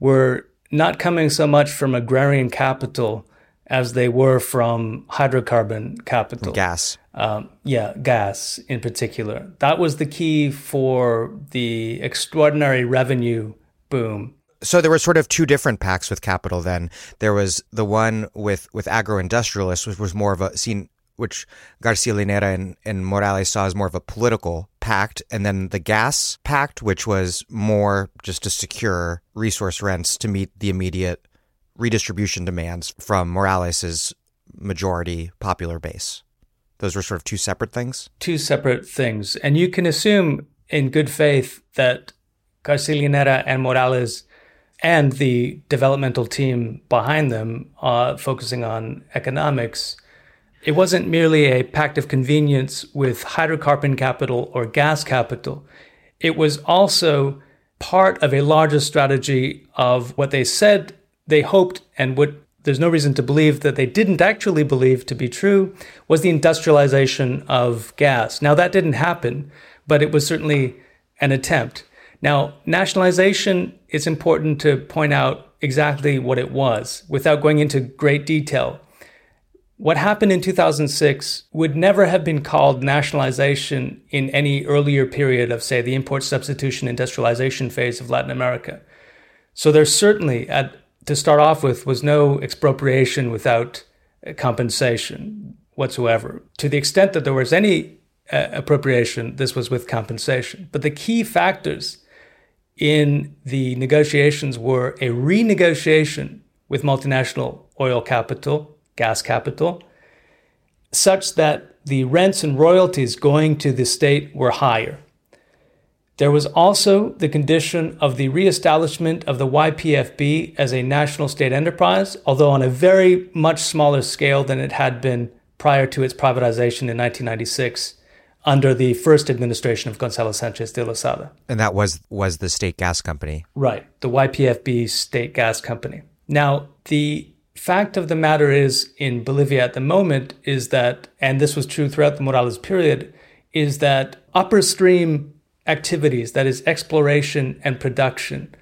were not coming so much from agrarian capital as they were from hydrocarbon capital. Gas. Um, yeah, gas in particular. That was the key for the extraordinary revenue boom. So there were sort of two different packs with capital then. There was the one with, with agro-industrialists, which was more of a seen which Garcia Linera and, and Morales saw as more of a political pact, and then the gas pact, which was more just to secure resource rents to meet the immediate redistribution demands from Morales's majority popular base. Those were sort of two separate things. Two separate things, and you can assume in good faith that Garcia Linera and Morales and the developmental team behind them, uh, focusing on economics, it wasn't merely a pact of convenience with hydrocarbon capital or gas capital. It was also part of a larger strategy of what they said they hoped and what there's no reason to believe that they didn't actually believe to be true was the industrialization of gas. Now, that didn't happen, but it was certainly an attempt. Now, nationalization, it's important to point out exactly what it was without going into great detail. What happened in 2006 would never have been called nationalization in any earlier period of, say, the import substitution industrialization phase of Latin America. So there certainly, at to start off with was no expropriation without compensation whatsoever. To the extent that there was any uh, appropriation, this was with compensation. But the key factors in the negotiations were a renegotiation with multinational oil capital, gas capital, such that the rents and royalties going to the state were higher. There was also the condition of the reestablishment of the YPFB as a national state enterprise, although on a very much smaller scale than it had been prior to its privatization in 1996 under the first administration of Gonzalo Sanchez de Lozada. And that was was the state gas company. Right, the YPFB state gas company. Now, the fact of the matter is in Bolivia at the moment is that, and this was true throughout the Morales period, is that upper stream activities, that is exploration and production,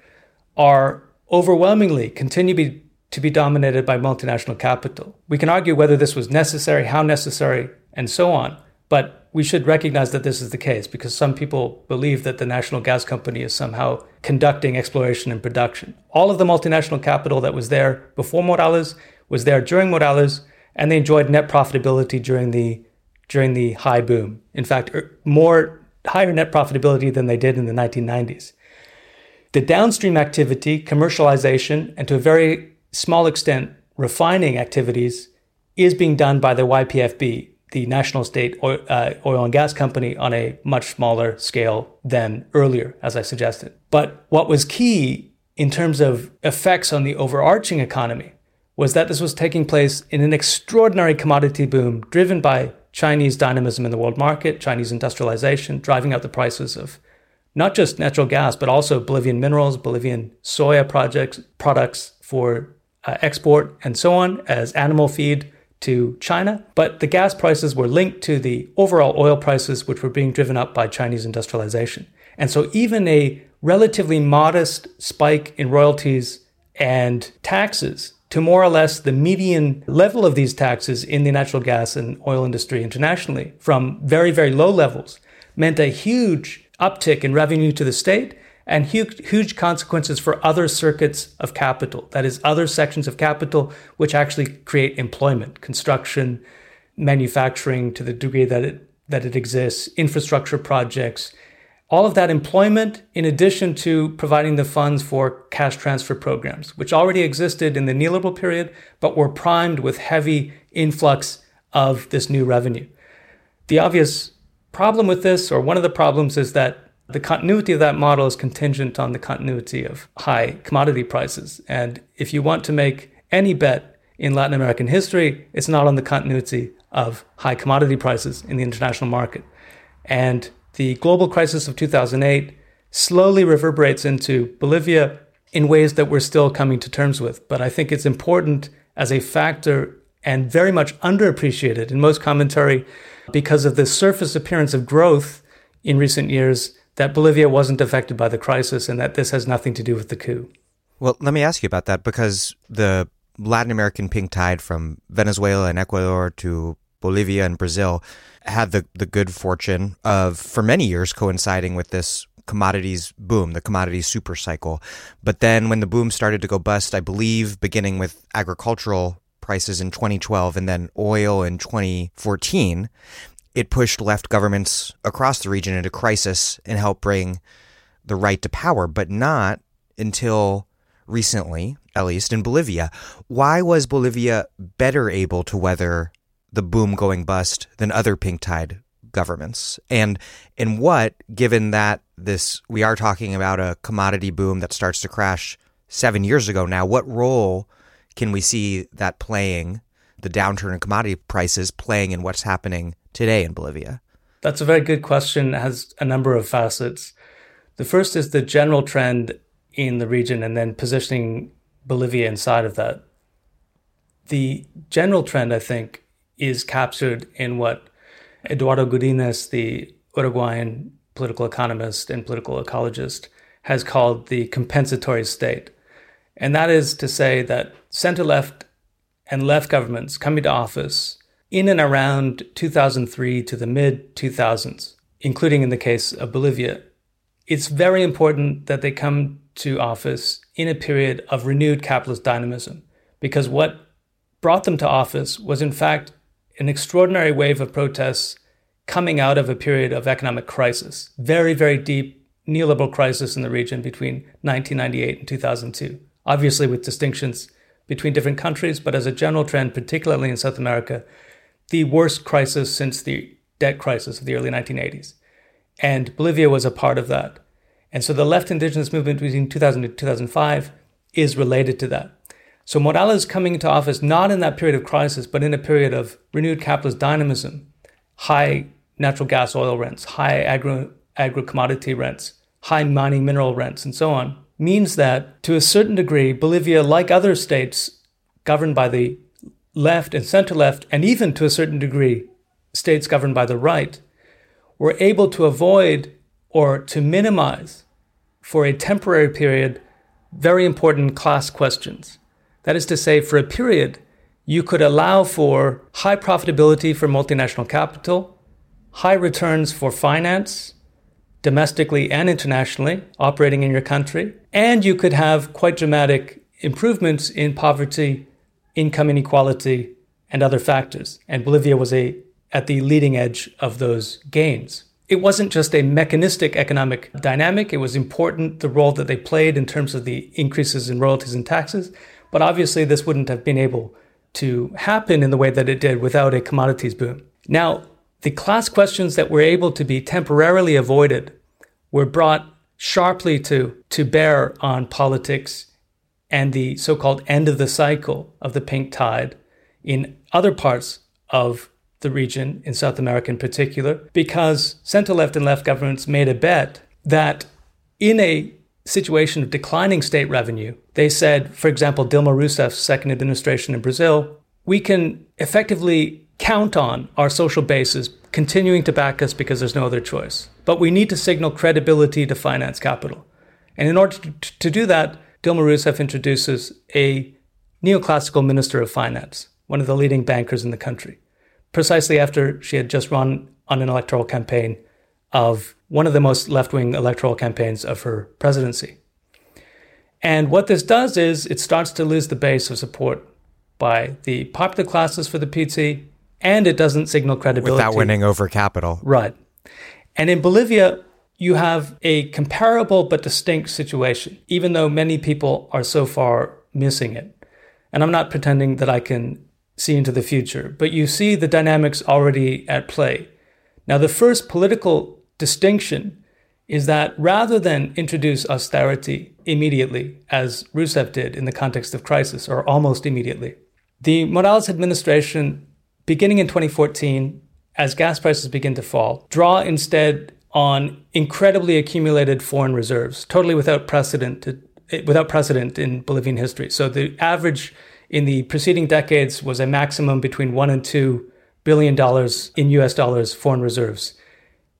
are overwhelmingly continue be, to be dominated by multinational capital. We can argue whether this was necessary, how necessary, and so on, but we should recognize that this is the case because some people believe that the national gas company is somehow conducting exploration and production. All of the multinational capital that was there before Morales was there during Morales, and they enjoyed net profitability during the during the high boom. In fact, er, more higher net profitability than they did in the 1990s. The downstream activity, commercialization, and to a very small extent, refining activities is being done by the YPFB, the national state oil, uh, oil, and gas company, on a much smaller scale than earlier, as I suggested. But what was key in terms of effects on the overarching economy was that this was taking place in an extraordinary commodity boom driven by Chinese dynamism in the world market, Chinese industrialization, driving up the prices of not just natural gas, but also Bolivian minerals, Bolivian soya projects, products for uh, export, and so on, as animal feed to China. But the gas prices were linked to the overall oil prices, which were being driven up by Chinese industrialization. And so even a relatively modest spike in royalties and taxes to more or less the median level of these taxes in the natural gas and oil industry internationally from very, very low levels meant a huge uptick in revenue to the state and huge, huge consequences for other circuits of capital. That is, other sections of capital which actually create employment, construction, manufacturing to the degree that it, that it exists, infrastructure projects, all of that employment, in addition to providing the funds for cash transfer programs, which already existed in the neoliberal period, but were primed with heavy influx of this new revenue. The obvious problem with this, or one of the problems, is that the continuity of that model is contingent on the continuity of high commodity prices. And if you want to make any bet in Latin American history, it's not on the continuity of high commodity prices in the international market. And the global crisis of 2008 slowly reverberates into Bolivia in ways that we're still coming to terms with. But I think it's important as a factor and very much underappreciated in most commentary because of the surface appearance of growth in recent years that Bolivia wasn't affected by the crisis and that this has nothing to do with the coup. Well, let me ask you about that because the Latin American pink tide from Venezuela and Ecuador to Bolivia and Brazil had the, the good fortune of, for many years, coinciding with this commodities boom, the commodities super cycle. But then when the boom started to go bust, I believe beginning with agricultural prices in 2012 and then oil in 2014, it pushed left governments across the region into crisis and helped bring the right to power, but not until recently, at least in Bolivia. Why was Bolivia better able to weather the boom going bust than other pink tide governments? And in what, given that this we are talking about a commodity boom that starts to crash seven years ago now, what role can we see that playing, the downturn in commodity prices playing in what's happening today in Bolivia? That's a very good question. It has a number of facets. The first is the general trend in the region and then positioning Bolivia inside of that. The general trend, I think, is captured in what Eduardo Gudynas, the Uruguayan political economist and political ecologist, has called the compensatory state. And that is to say that center left and left governments coming to office in and around 2003 to the mid 2000s, including in the case of Bolivia, it's very important that they come to office in a period of renewed capitalist dynamism because what brought them to office was, in fact, an extraordinary wave of protests coming out of a period of economic crisis, very, very deep neoliberal crisis in the region between 1998 and 2002. Obviously, with distinctions between different countries, but as a general trend, particularly in South America, the worst crisis since the debt crisis of the early 1980s. And Bolivia was a part of that. And so the left indigenous movement between 2000 and 2005 is related to that. So Morales coming into office not in that period of crisis, but in a period of renewed capitalist dynamism, high natural gas oil rents, high agro agro commodity rents, high mining mineral rents, and so on, means that, to a certain degree, Bolivia, like other states governed by the left and center left, and even to a certain degree, states governed by the right, were able to avoid or to minimize for a temporary period very important class questions. That is to say, for a period, you could allow for high profitability for multinational capital, high returns for finance, domestically and internationally, operating in your country, and you could have quite dramatic improvements in poverty, income inequality, and other factors. And Bolivia was a at the leading edge of those gains. It wasn't just a mechanistic economic dynamic, it was important the role that they played in terms of the increases in royalties and taxes, but obviously this wouldn't have been able to happen in the way that it did without a commodities boom. Now, the class questions that were able to be temporarily avoided were brought sharply to, to bear on politics and the so called end of the cycle of the pink tide in other parts of the region, in South America in particular, because center left and left governments made a bet that in a situation of declining state revenue, they said, for example, Dilma Rousseff's second administration in Brazil, we can effectively count on our social bases continuing to back us because there's no other choice. But we need to signal credibility to finance capital. And in order to, to do that, Dilma Rousseff introduces a neoclassical minister of finance, one of the leading bankers in the country precisely after she had just run on an electoral campaign of one of the most left wing electoral campaigns of her presidency. And what this does is it starts to lose the base of support by the popular classes for the PT, and it doesn't signal credibility. Without winning over capital. Right. And in Bolivia, you have a comparable but distinct situation, even though many people are so far missing it. And I'm not pretending that I can see into the future, but you see the dynamics already at play. Now, the first political distinction is that rather than introduce austerity immediately, as Rousseff did in the context of crisis, or almost immediately, the Morales administration, beginning in 2014, as gas prices begin to fall, draw instead on incredibly accumulated foreign reserves, totally without precedent, without precedent in Bolivian history. So the average in the preceding decades was a maximum between one and two billion dollars in US dollars foreign reserves.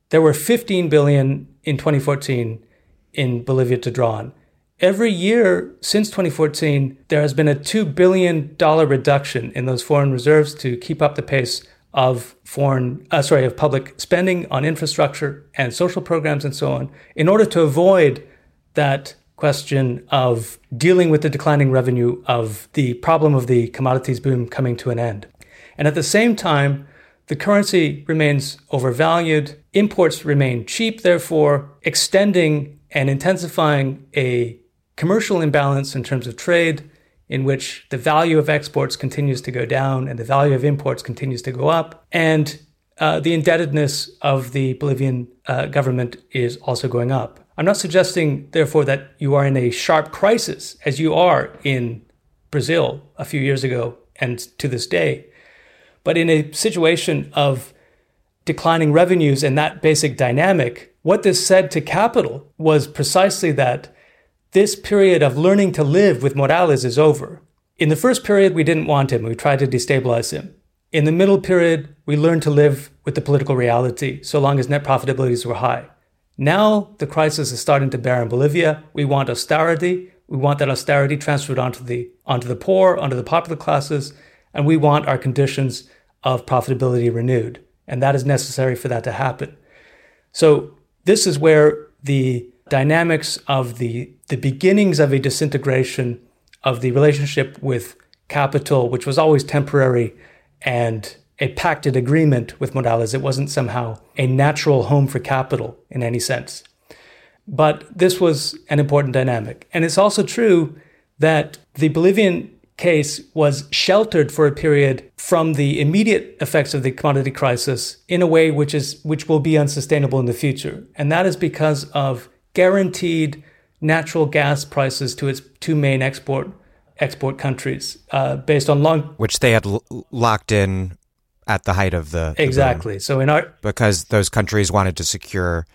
There were 15 billion in 2014 in Bolivia to draw on. Every year since 2014, there has been a $2 billion reduction in those foreign reserves to keep up the pace of foreign, uh, sorry, of public spending on infrastructure and social programs and so on, in order to avoid that question of dealing with the declining revenue of the problem of the commodities boom coming to an end. And at the same time, the currency remains overvalued, imports remain cheap, therefore, extending and intensifying a commercial imbalance in terms of trade, in which the value of exports continues to go down and the value of imports continues to go up. And uh, the indebtedness of the Bolivian uh, government is also going up. I'm not suggesting, therefore, that you are in a sharp crisis as you are in Brazil a few years ago and to this day, but in a situation of declining revenues and that basic dynamic, what this said to capital was precisely that this period of learning to live with Morales is over. In the first period, we didn't want him. We tried to destabilize him. In the middle period, we learned to live with the political reality so long as net profitabilities were high. Now the crisis is starting to bear in Bolivia. We want austerity. We want that austerity transferred onto the onto the poor, onto the popular classes, and we want our conditions of profitability renewed. And that is necessary for that to happen. So this is where the dynamics of the the beginnings of a disintegration of the relationship with capital, which was always temporary and a pacted agreement with Morales. It wasn't somehow a natural home for capital in any sense. But this was an important dynamic. And it's also true that the Bolivian case was sheltered for a period from the immediate effects of the commodity crisis in a way which is which will be unsustainable in the future. And that is because of guaranteed natural gas prices to its two main export export countries uh, based on long which they had l- locked in at the height of the, exactly. The so in our because those countries wanted to secure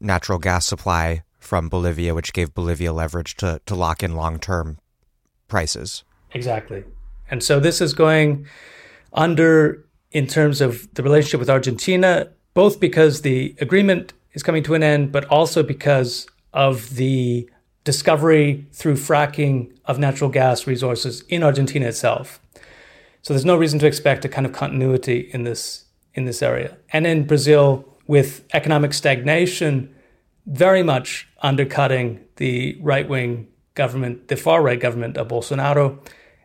natural gas supply from Bolivia, which gave Bolivia leverage to, to lock in long term prices. Exactly. And so this is going under in terms of the relationship with Argentina, both because the agreement is coming to an end, but also because of the discovery through fracking of natural gas resources in Argentina itself. So there's no reason to expect a kind of continuity in this in this area. And in Brazil, with economic stagnation very much undercutting the right wing government, the far right government of Bolsonaro,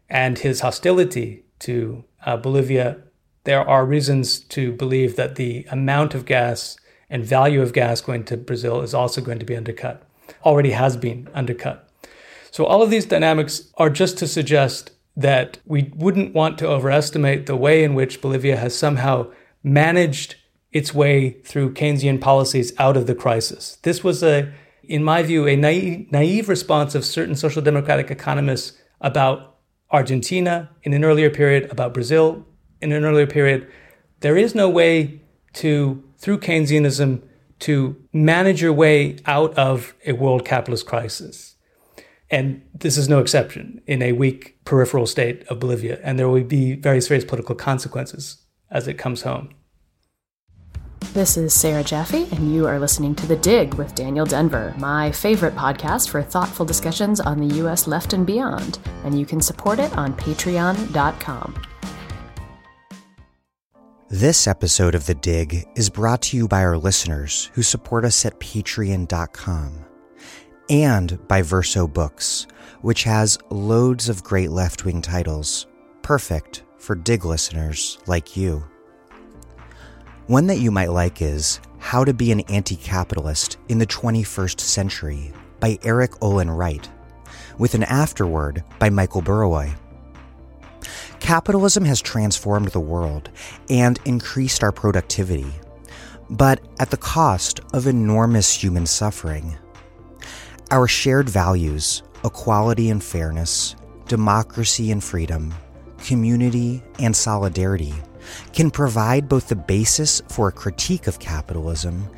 and his hostility to uh, Bolivia, there are reasons to believe that the amount of gas and value of gas going to Brazil is also going to be undercut, already has been undercut. So, all of these dynamics are just to suggest that we wouldn't want to overestimate the way in which Bolivia has somehow managed its way through Keynesian policies out of the crisis. This was a, in my view, a naive, naive response of certain social democratic economists about Argentina in an earlier period, about Brazil in an earlier period. There is no way to, through Keynesianism, to manage your way out of a world capitalist crisis. And this is no exception in a weak peripheral state of Bolivia. And there will be very serious political consequences as it comes home. This is Sarah Jaffe, and you are listening to The Dig with Daniel Denvir, my favorite podcast for thoughtful discussions on the U.S. left and beyond. And you can support it on patreon.com. This episode of The Dig is brought to you by our listeners who support us at patreon.com and by Verso Books, which has loads of great left wing titles, perfect for Dig listeners like you. One that you might like is How to Be an Anti Capitalist in the 21st Century by Erik Olin Wright, with an afterword by Michael Burawoy. Capitalism has transformed the world and increased our productivity, but at the cost of enormous human suffering. Our shared values, equality and fairness, democracy and freedom, community and solidarity, can provide both the basis for a critique of capitalism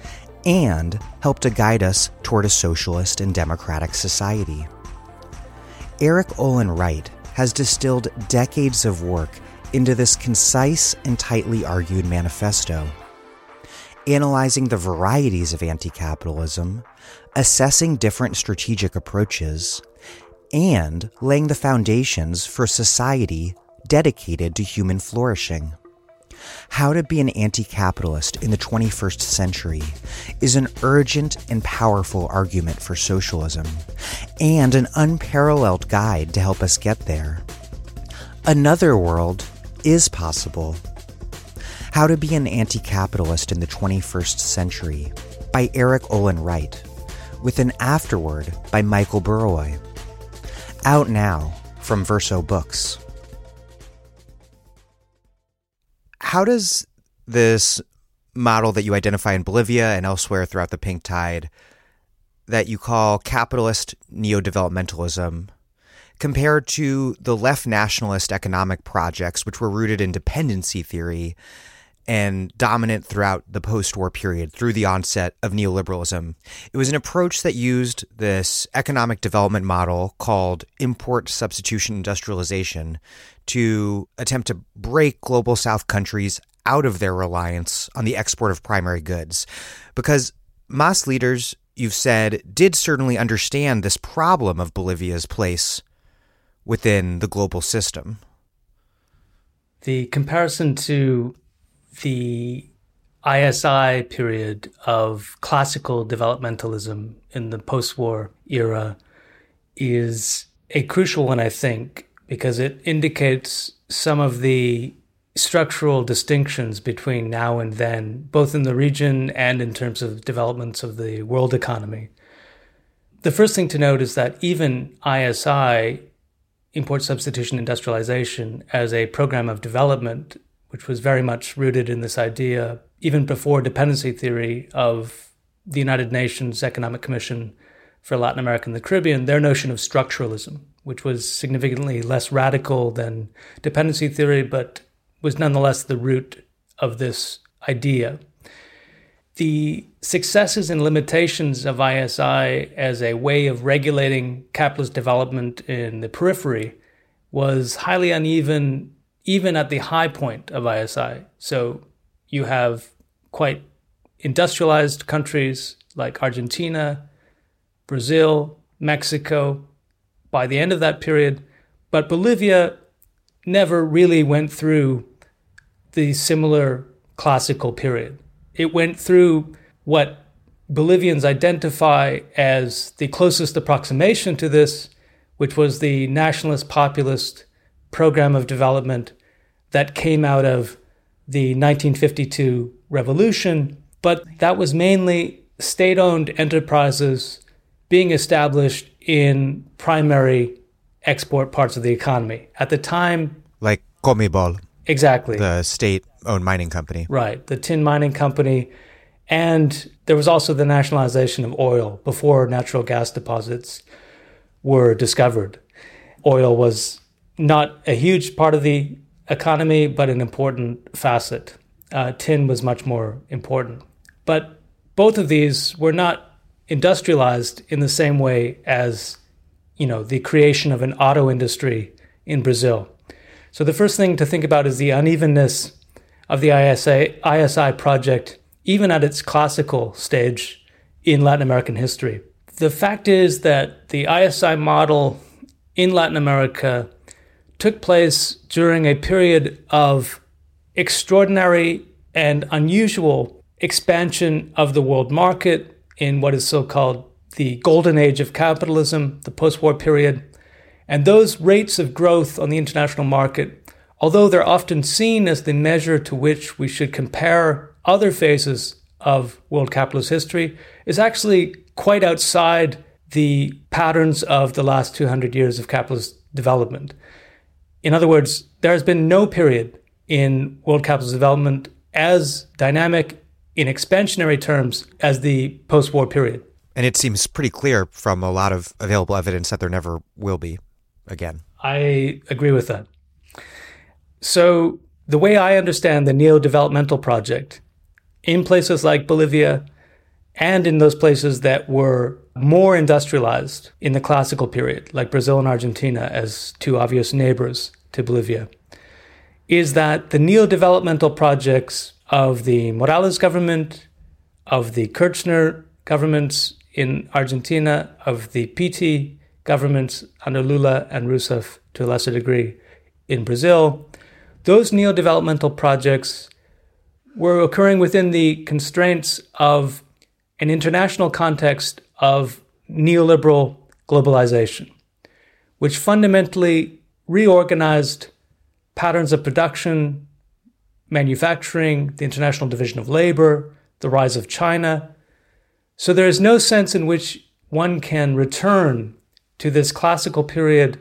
and help to guide us toward a socialist and democratic society. Erik Olin Wright has distilled decades of work into this concise and tightly argued manifesto, analyzing the varieties of anti capitalism, assessing different strategic approaches, and laying the foundations for society dedicated to human flourishing. How to be an anti capitalist in the 21st century is an urgent and powerful argument for socialism, and an unparalleled guide to help us get there. Another world is possible. How to be an anti capitalist in the 21st century by Erik Olin Wright, with an afterword by Michael Burawoy. Out now from Verso Books. How does this model that you identify in Bolivia and elsewhere throughout the pink tide that you call capitalist neo-developmentalism compared to the left nationalist economic projects which were rooted in dependency theory and dominant throughout the post war period through the onset of neoliberalism. It was an approach that used this economic development model called import substitution industrialization to attempt to break global south countries out of their reliance on the export of primary goods. Because MAS leaders, you've said, did certainly understand this problem of Bolivia's place within the global system. The comparison to the ISI period of classical developmentalism in the post war era is a crucial one, I think, because it indicates some of the structural distinctions between now and then, both in the region and in terms of developments of the world economy. The first thing to note is that even ISI, import substitution industrialization, as a program of development which was very much rooted in this idea, even before dependency theory of the United Nations Economic Commission for Latin America and the Caribbean, their notion of structuralism, which was significantly less radical than dependency theory, but was nonetheless the root of this idea. the successes and limitations of ISI as a way of regulating capitalist development in the periphery was highly uneven even at the high point of ISI. So you have quite industrialized countries like Argentina, Brazil, Mexico by the end of that period, but Bolivia never really went through the similar classical period. It went through what Bolivians identify as the closest approximation to this, which was the nationalist populist program of development that came out of the 1952 revolution, but that was mainly state owned enterprises being established in primary export parts of the economy. At the time, like Comibol. Exactly. The state owned mining company. Right. The tin mining company. And there was also the nationalization of oil before natural gas deposits were discovered. Oil was not a huge part of the economy, but an important facet. Uh, tin was much more important. But both of these were not industrialized in the same way as, you know, the creation of an auto industry in Brazil. So the first thing to think about is the unevenness of the ISA, ISI project, even at its classical stage in Latin American history. The fact is that the ISI model in Latin America took place during a period of extraordinary and unusual expansion of the world market in what is so called the golden age of capitalism, the post war period. And those rates of growth on the international market, although they're often seen as the measure to which we should compare other phases of world capitalist history, is actually quite outside the patterns of the last 200 years of capitalist development. In other words, there has been no period in world capitalist development as dynamic in expansionary terms as the post war period. And it seems pretty clear from a lot of available evidence that there never will be again. I agree with that. So, the way I understand the neo developmental project in places like Bolivia and in those places that were more industrialized in the classical period, like Brazil and Argentina as two obvious neighbors to Bolivia, is that the neo developmental projects of the Morales government, of the Kirchner governments in Argentina, of the PT governments under Lula and Rousseff to a lesser degree in Brazil, those neo developmental projects were occurring within the constraints of an international context of neoliberal globalization, which fundamentally reorganized patterns of production, manufacturing, the international division of labor, the rise of China. So there is no sense in which one can return to this classical period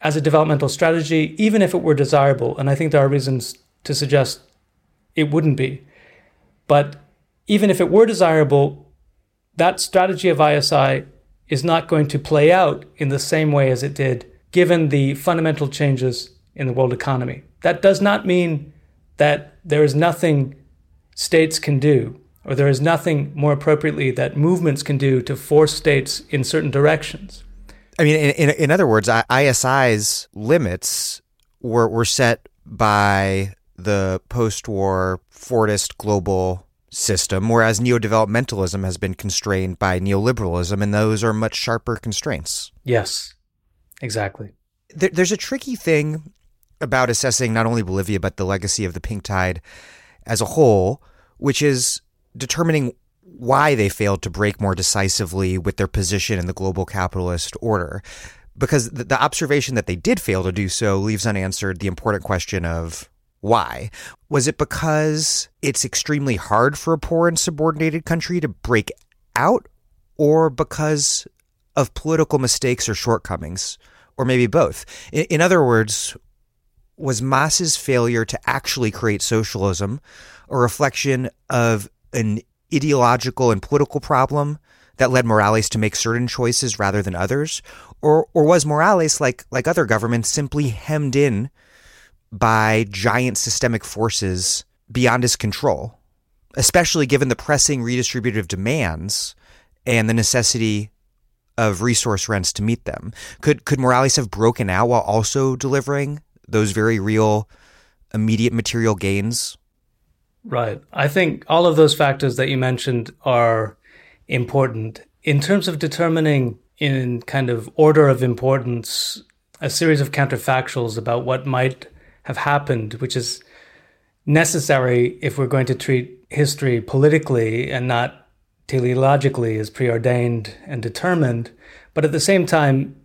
as a developmental strategy, even if it were desirable. And I think there are reasons to suggest it wouldn't be. But even if it were desirable, that strategy of ISI is not going to play out in the same way as it did, given the fundamental changes in the world economy. That does not mean that there is nothing states can do, or there is nothing more appropriately that movements can do to force states in certain directions. I mean, in, in, in other words, ISI's limits were, were set by the post war Fordist global system, whereas neo-developmentalism has been constrained by neoliberalism, and those are much sharper constraints. Yes, exactly. There, there's a tricky thing about assessing not only Bolivia but the legacy of the pink tide as a whole, which is determining why they failed to break more decisively with their position in the global capitalist order. Because the, the observation that they did fail to do so leaves unanswered the important question of why? Was it because it's extremely hard for a poor and subordinated country to break out, or because of political mistakes or shortcomings, or maybe both? In, in other words, was MAS's failure to actually create socialism a reflection of an ideological and political problem that led Morales to make certain choices rather than others? Or, or was Morales, like, like other governments, simply hemmed in by giant systemic forces beyond his control. especially given the pressing redistributive demands and the necessity of resource rents to meet them. Could could Morales have broken out while also delivering those very real immediate material gains? Right. I think all of those factors that you mentioned are important. In terms of determining in kind of order of importance a series of counterfactuals about what might have happened, which is necessary if we're going to treat history politically and not teleologically as preordained and determined. But at the same time,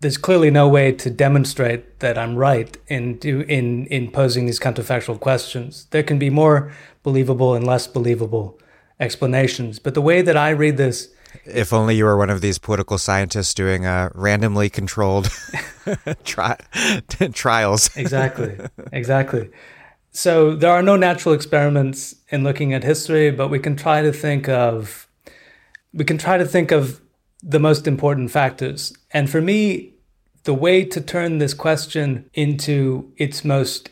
there's clearly no way to demonstrate that I'm right in in in posing these counterfactual questions. There can be more believable and less believable explanations, but the way that I read this if only you were one of these political scientists doing uh, randomly controlled [LAUGHS] tri- [LAUGHS] trials. exactly, exactly. So there are no natural experiments in looking at history, but we can try to think of we can try to think of the most important factors. And for me, the way to turn this question into its most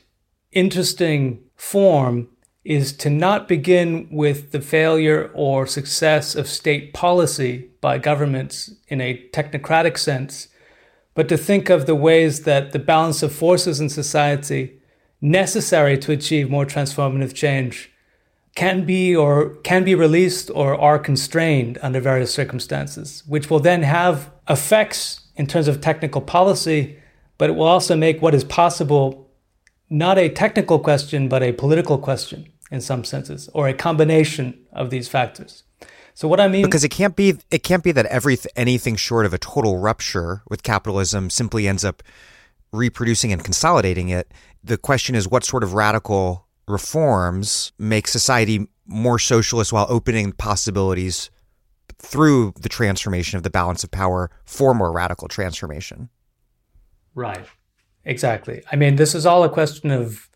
interesting form is to not begin with the failure or success of state policy by governments in a technocratic sense, but to think of the ways that the balance of forces in society necessary to achieve more transformative change can be or can be released or are constrained under various circumstances, which will then have effects in terms of technical policy, but it will also make what is possible not a technical question, but a political question in some senses, or a combination of these factors. So what I mean because it can't be it can't be that every anything short of a total rupture with capitalism simply ends up reproducing and consolidating it. The question is what sort of radical reforms make society more socialist while opening possibilities through the transformation of the balance of power for more radical transformation. Right. Exactly. I mean, this is all a question of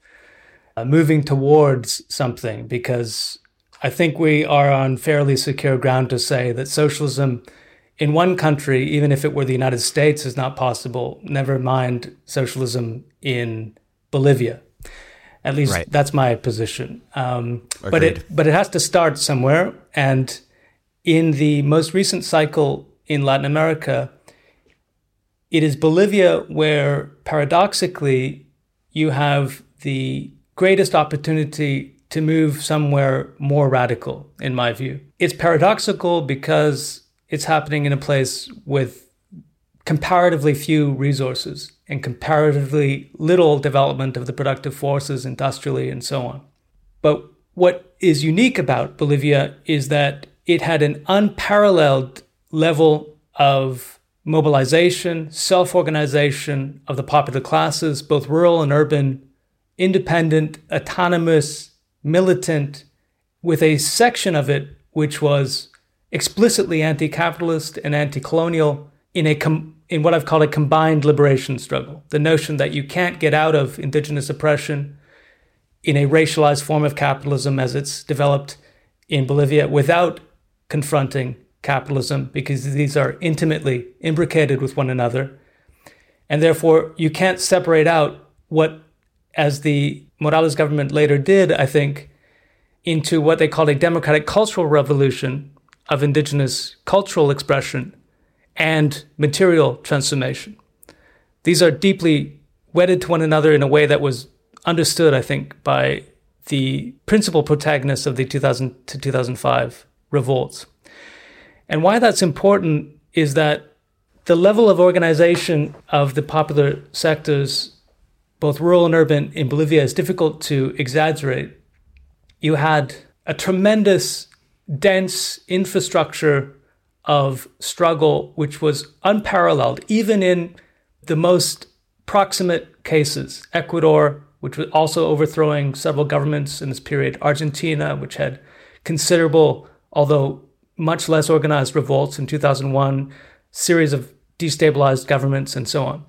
uh, moving towards something because I think we are on fairly secure ground to say that socialism in one country, even if it were the United States, is not possible. Never mind socialism in Bolivia. At least right. that's my position. Um, but it but it has to start somewhere. And in the most recent cycle in Latin America, it is Bolivia where paradoxically you have the greatest opportunity to move somewhere more radical, in my view. It's paradoxical because it's happening in a place with comparatively few resources and comparatively little development of the productive forces industrially and so on. But what is unique about Bolivia is that it had an unparalleled level of mobilization, self organization of the popular classes, both rural and urban, independent, autonomous, militant, with a section of it which was explicitly anti capitalist and anti colonial in, a com- in what I've called a combined liberation struggle. The notion that you can't get out of indigenous oppression in a racialized form of capitalism as it's developed in Bolivia without confronting capitalism because these are intimately imbricated with one another. And therefore, you can't separate out what as the Morales government later did, I think, into what they called a democratic cultural revolution of indigenous cultural expression and material transformation. These are deeply wedded to one another in a way that was understood, I think, by the principal protagonists of the 2000 to 2005 revolts. And why that's important is that the level of organization of the popular sectors both rural and urban in Bolivia is difficult to exaggerate. You had a tremendous, dense infrastructure of struggle, which was unparalleled, even in the most proximate cases. Ecuador, which was also overthrowing several governments in this period, Argentina, which had considerable, although much less organized revolts in 2001, series of destabilized governments, and so on.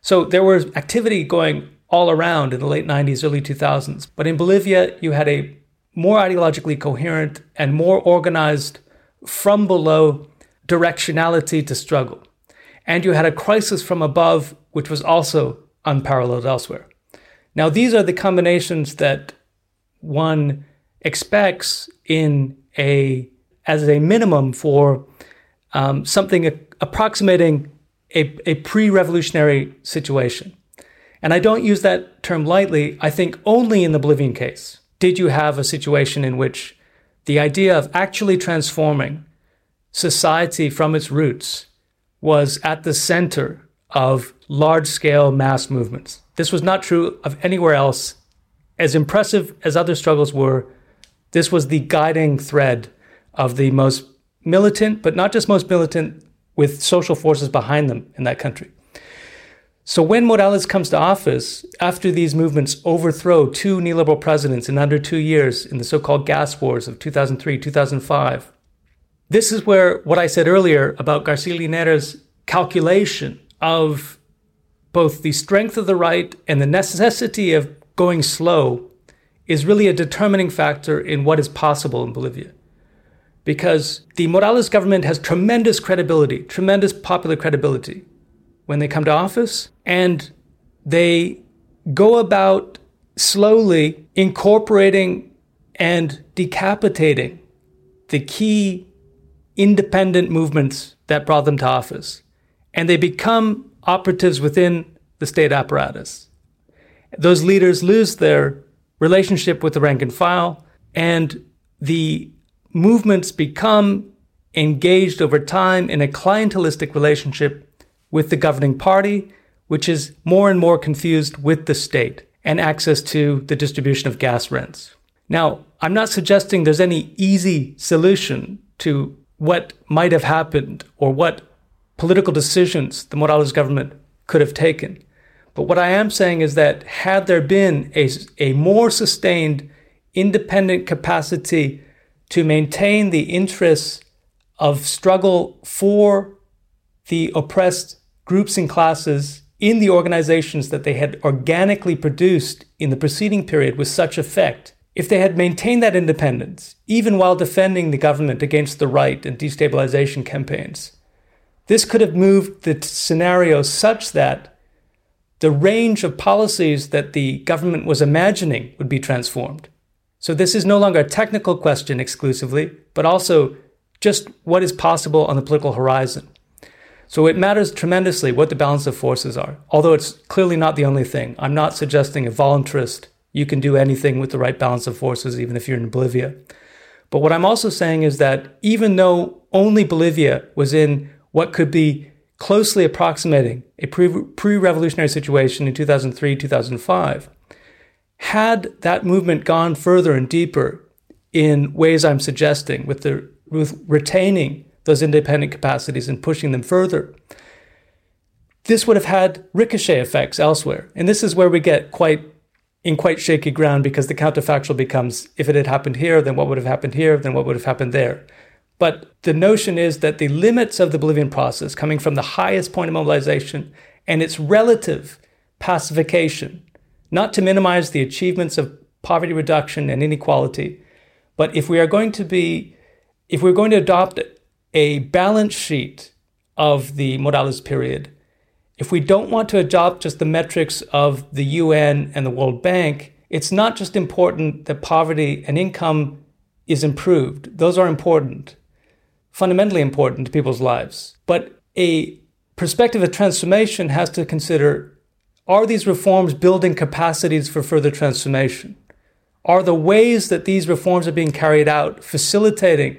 So there was activity going all around in the late 90s, early 2000s. But in Bolivia, you had a more ideologically coherent and more organized from below directionality to struggle. And you had a crisis from above, which was also unparalleled elsewhere. Now, these are the combinations that one expects in a as a minimum for um, something approximating a, a pre-revolutionary situation. And I don't use that term lightly. I think only in the Bolivian case did you have a situation in which the idea of actually transforming society from its roots was at the center of large scale mass movements. This was not true of anywhere else. As impressive as other struggles were, this was the guiding thread of the most militant, but not just most militant, with social forces behind them in that country. So when Morales comes to office, after these movements overthrow two neoliberal presidents in under two years in the so called gas wars of 2003 2005, this is where what I said earlier about Garcia Linera's calculation of both the strength of the right and the necessity of going slow is really a determining factor in what is possible in Bolivia. Because the Morales government has tremendous credibility, tremendous popular credibility when they come to office, and they go about slowly incorporating and decapitating the key independent movements that brought them to office. And they become operatives within the state apparatus. Those leaders lose their relationship with the rank and file, and the movements become engaged over time in a clientelistic relationship with the governing party, which is more and more confused with the state and access to the distribution of gas rents. Now, I'm not suggesting there's any easy solution to what might have happened or what political decisions the Morales government could have taken. But what I am saying is that had there been a, a more sustained independent capacity to maintain the interests of struggle for the oppressed groups and classes in the organizations that they had organically produced in the preceding period with such effect, if they had maintained that independence, even while defending the government against the right and destabilization campaigns, this could have moved the scenario such that the range of policies that the government was imagining would be transformed. So, this is no longer a technical question exclusively, but also just what is possible on the political horizon. So it matters tremendously what the balance of forces are, although it's clearly not the only thing. I'm not suggesting a voluntarist, you can do anything with the right balance of forces, even if you're in Bolivia. But what I'm also saying is that even though only Bolivia was in what could be closely approximating a pre revolutionary situation in 2003, 2005, had that movement gone further and deeper in ways I'm suggesting, with the with retaining those independent capacities and pushing them further. This would have had ricochet effects elsewhere. And this is where we get quite in quite shaky ground because the counterfactual becomes if it had happened here, then what would have happened here, then what would have happened there. But the notion is that the limits of the Bolivian process, coming from the highest point of mobilization and its relative pacification, not to minimize the achievements of poverty reduction and inequality, but if we are going to be, if we're going to adopt a balance sheet of the Morales period, if we don't want to adopt just the metrics of the UN and the World Bank, it's not just important that poverty and income is improved. Those are important, fundamentally important to people's lives. But a perspective of transformation has to consider are these reforms building capacities for further transformation? Are the ways that these reforms are being carried out facilitating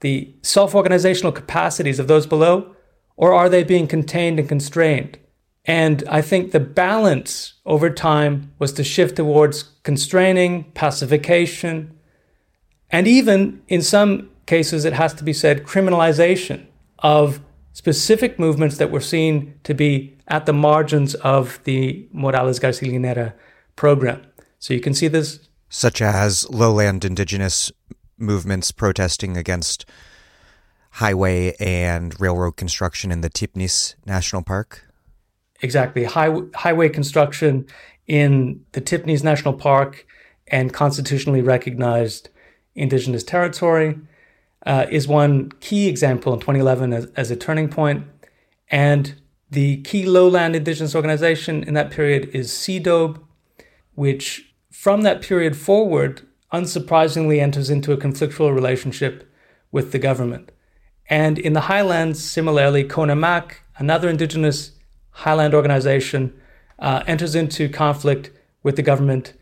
the self organizational capacities of those below, or are they being contained and constrained? And I think the balance over time was to shift towards constraining, pacification, and even in some cases, it has to be said, criminalization of specific movements that were seen to be at the margins of the Morales Garcia Linera program. So you can see this. Such as lowland indigenous movements protesting against highway and railroad construction in the Tipnis National Park? Exactly. High, highway construction in the Tipnis National Park and constitutionally recognized indigenous territory uh, is one key example in 2011 as, as a turning point. And the key lowland indigenous organization in that period is CIDOB, which from that period forward unsurprisingly enters into a conflictual relationship with the government. And in the highlands, similarly, CONAMAC, another indigenous highland organization, uh, enters into conflict with the government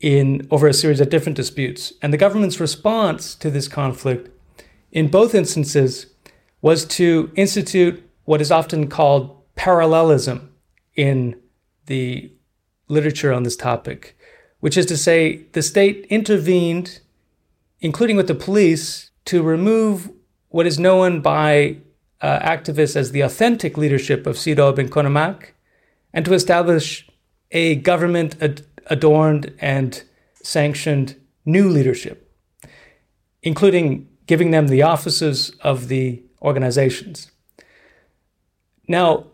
in over a series of different disputes. And the government's response to this conflict in both instances was to institute what is often called parallelism in the literature on this topic, which is to say the state intervened, including with the police, to remove what is known by uh, activists as the authentic leadership of CIDOB and CONAMAC, and to establish a government ad- adorned and sanctioned new leadership, including giving them the offices of the organizations. Now,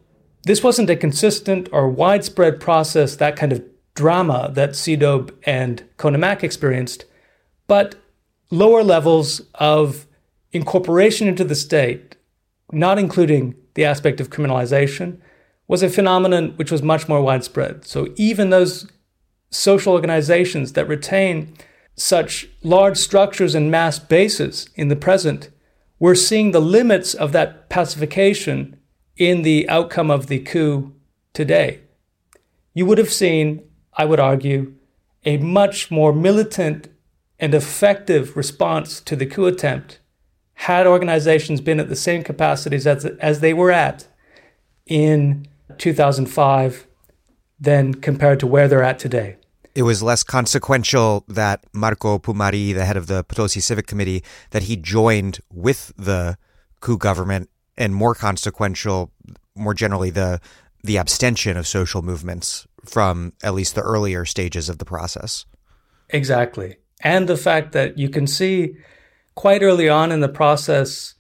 this wasn't a consistent or widespread process, that kind of drama that CIDOB and CONAMAC experienced, but lower levels of incorporation into the state, not including the aspect of criminalization, was a phenomenon which was much more widespread. So even those social organizations that retain such large structures and mass bases in the present, we're seeing the limits of that pacification in the outcome of the coup today. You would have seen, I would argue, a much more militant and effective response to the coup attempt had organizations been at the same capacities as, as they were at in 2005 than compared to where they're at today it was less consequential that Marco Pumari, the head of the Potosi Civic Committee, that he joined with the coup government, and more consequential, more generally, the the abstention of social movements from at least the earlier stages of the process. Exactly, and the fact that you can see quite early on in the process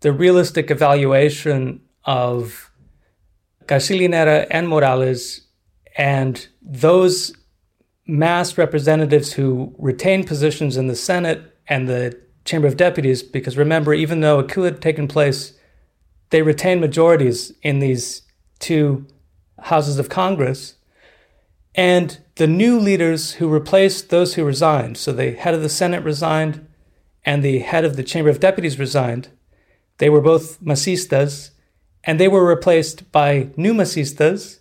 the realistic evaluation of Garcia Linera and Morales and those mass representatives who retain positions in the Senate and the Chamber of Deputies, because remember, even though a coup had taken place, they retained majorities in these two houses of Congress. And the new leaders who replaced those who resigned, so the head of the Senate resigned and the head of the Chamber of Deputies resigned, they were both Masistas, and they were replaced by new Masistas,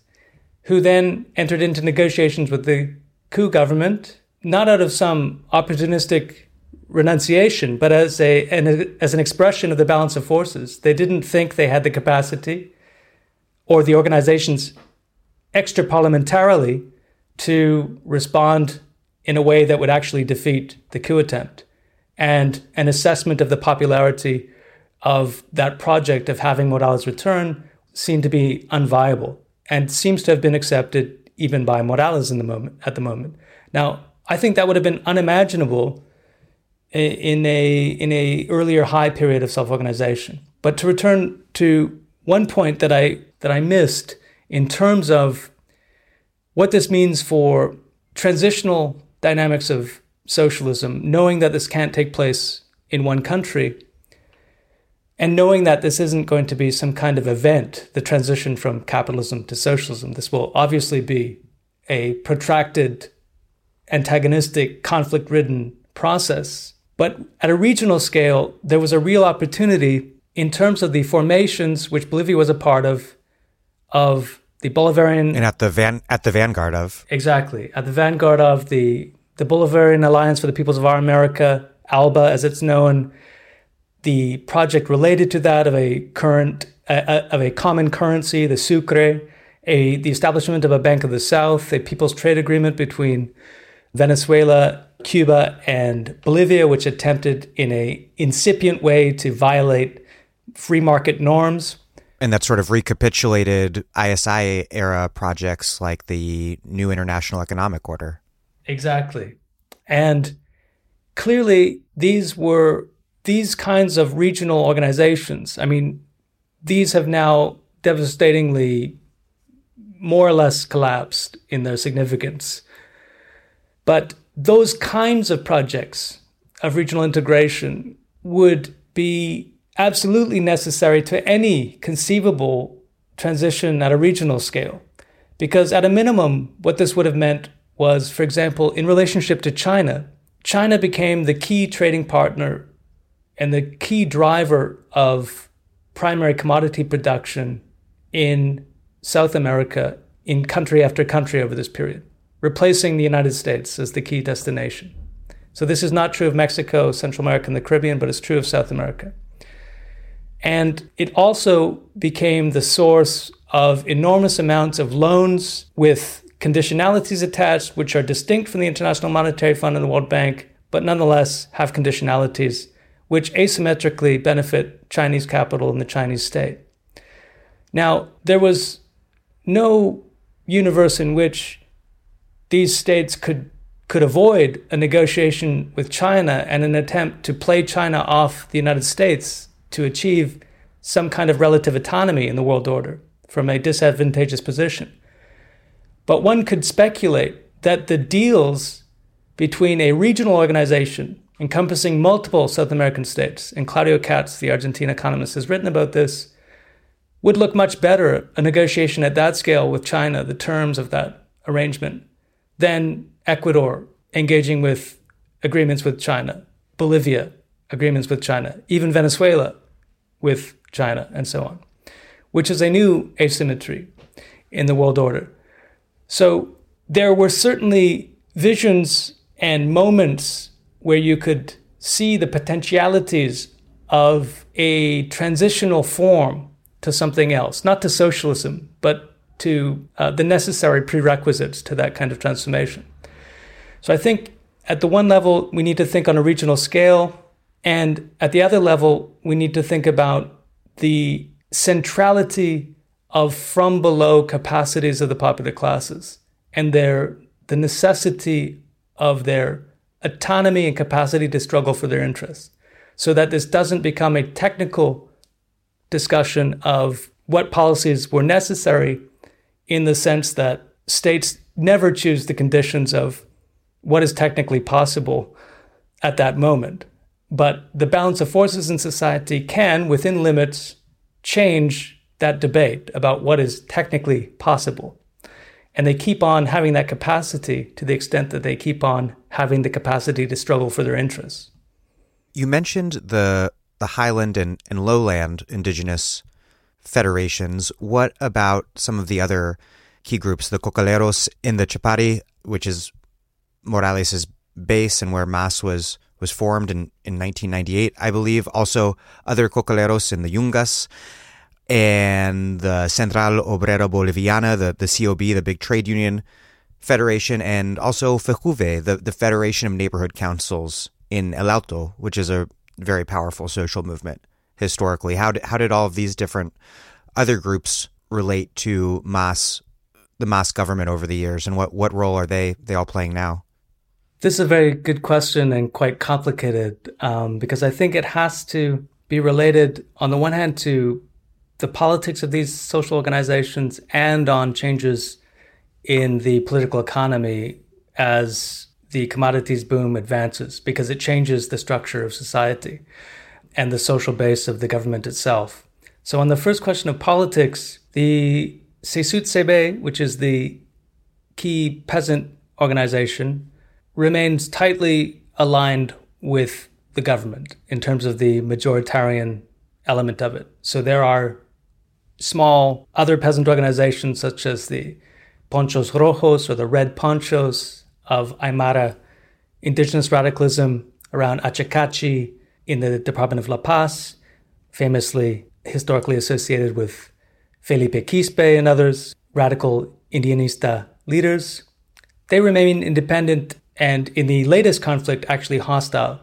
who then entered into negotiations with the coup government, not out of some opportunistic renunciation, but as a an, as an expression of the balance of forces. They didn't think they had the capacity or the organizations extra parliamentarily to respond in a way that would actually defeat the coup attempt. And an assessment of the popularity of that project of having Morales return seemed to be unviable and seems to have been accepted even by Morales in the moment at the moment. Now, I think that would have been unimaginable in a in a earlier high period of self-organization. But to return to one point that I that I missed in terms of what this means for transitional dynamics of socialism, knowing that this can't take place in one country, and knowing that this isn't going to be some kind of event, the transition from capitalism to socialism, this will obviously be a protracted, antagonistic, conflict ridden process. But at a regional scale, there was a real opportunity in terms of the formations which Bolivia was a part of, of the Bolivarian and at the van at the vanguard of. Exactly. At the vanguard of the the Bolivarian Alliance for the Peoples of Our America, ALBA as it's known, the project related to that of a current uh, of a common currency, the sucre, a the establishment of a Bank of the South, a people's trade agreement between Venezuela, Cuba, and Bolivia, which attempted in a incipient way to violate free market norms. And that sort of recapitulated ISI era projects like the New International Economic Order. Exactly. And clearly, these were these kinds of regional organizations, I mean, these have now devastatingly more or less collapsed in their significance. But those kinds of projects of regional integration would be absolutely necessary to any conceivable transition at a regional scale. Because at a minimum, what this would have meant was, for example, in relationship to China, China became the key trading partner and the key driver of primary commodity production in South America in country after country over this period, replacing the United States as the key destination. So this is not true of Mexico, Central America, and the Caribbean, but it's true of South America. And it also became the source of enormous amounts of loans with conditionalities attached, which are distinct from the International Monetary Fund and the World Bank, but nonetheless have conditionalities which asymmetrically benefit Chinese capital and the Chinese state. Now, there was no universe in which these states could could avoid a negotiation with China and an attempt to play China off the United States to achieve some kind of relative autonomy in the world order from a disadvantageous position. But one could speculate that the deals between a regional organization encompassing multiple South American states, and Claudio Katz, the Argentine economist, has written about this, would look much better, a negotiation at that scale with China, the terms of that arrangement, than Ecuador engaging with agreements with China, Bolivia agreements with China, even Venezuela with China, and so on, which is a new asymmetry in the world order. So there were certainly visions and moments where you could see the potentialities of a transitional form to something else, not to socialism, but to uh, the necessary prerequisites to that kind of transformation. So I think at the one level, we need to think on a regional scale. And at the other level, we need to think about the centrality of from below capacities of the popular classes and their the necessity of their autonomy and capacity to struggle for their interests so that this doesn't become a technical discussion of what policies were necessary in the sense that states never choose the conditions of what is technically possible at that moment. But the balance of forces in society can, within limits, change that debate about what is technically possible. And they keep on having that capacity to the extent that they keep on having the capacity to struggle for their interests. You mentioned the the highland and, and lowland indigenous federations. What about some of the other key groups, the cocaleros in the Chapare, which is Morales's base and where MAS was was formed in, in 1998, I believe. Also, other cocaleros in the Yungas and the Central Obrera Boliviana, the, the COB, the big trade union federation, and also FEJUVE, the, the Federation of Neighborhood Councils in El Alto, which is a very powerful social movement historically. How did, how did all of these different other groups relate to MAS, the MAS government over the years, and what, what role are they, they all playing now? This is a very good question and quite complicated um, because I think it has to be related, on the one hand, to the politics of these social organizations and on changes in the political economy as the commodities boom advances because it changes the structure of society and the social base of the government itself. So, on the first question of politics, the CSUTCB, which is the key peasant organization, remains tightly aligned with the government in terms of the majoritarian element of it. So there are small other peasant organizations such as the Ponchos Rojos or the Red Ponchos of Aymara indigenous radicalism around Achacachi in the Department of La Paz, famously historically associated with Felipe Quispe and others, radical Indianista leaders. They remain independent and in the latest conflict, actually hostile.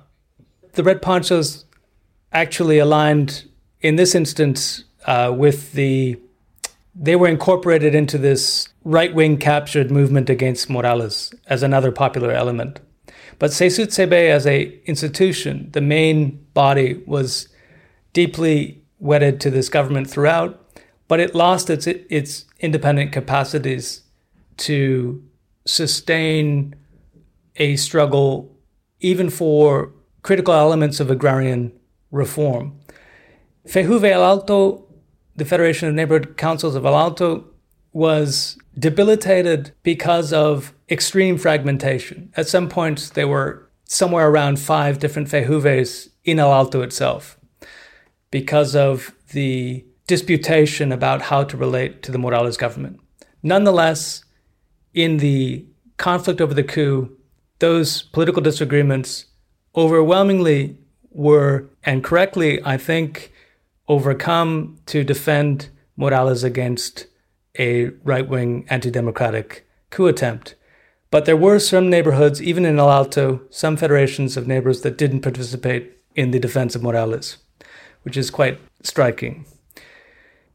The Red Ponchos actually aligned in this instance uh, with the. They were incorporated into this right wing captured movement against Morales as another popular element. But CB as a institution, the main body, was deeply wedded to this government throughout, but it lost its its independent capacities to sustain a struggle even for critical elements of agrarian reform. FEJUVE El Alto, the Federation of Neighborhood Councils of El Alto, was debilitated because of extreme fragmentation. At some points, there were somewhere around five different fejuves in El Alto itself because of the disputation about how to relate to the Morales government. Nonetheless, in the conflict over the coup, those political disagreements overwhelmingly were, and correctly, I think, overcome to defend Morales against a right wing anti democratic coup attempt. But there were some neighborhoods, even in El Alto, some federations of neighbors that didn't participate in the defense of Morales, which is quite striking.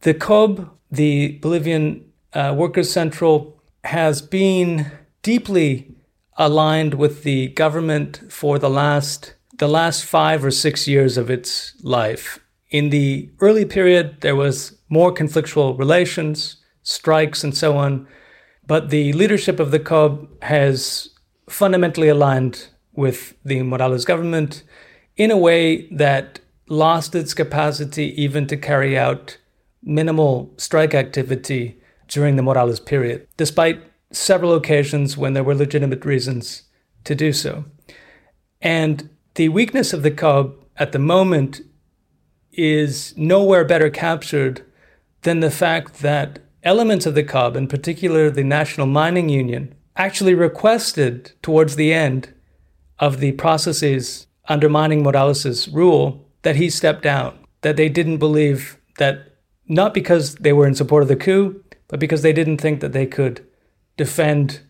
The COB, the Bolivian uh, Workers' Central, has been deeply aligned with the government for the last the last five or six years of its life. In the early period, there was more conflictual relations, strikes, and so on. But the leadership of the COB has fundamentally aligned with the Morales government in a way that lost its capacity even to carry out minimal strike activity during the Morales period, despite several occasions when there were legitimate reasons to do so. And the weakness of the COB at the moment is nowhere better captured than the fact that elements of the COB, in particular the National Mining Union, actually requested towards the end of the processes undermining Morales' rule that he step down, that they didn't believe that, not because they were in support of the coup, but because they didn't think that they could defend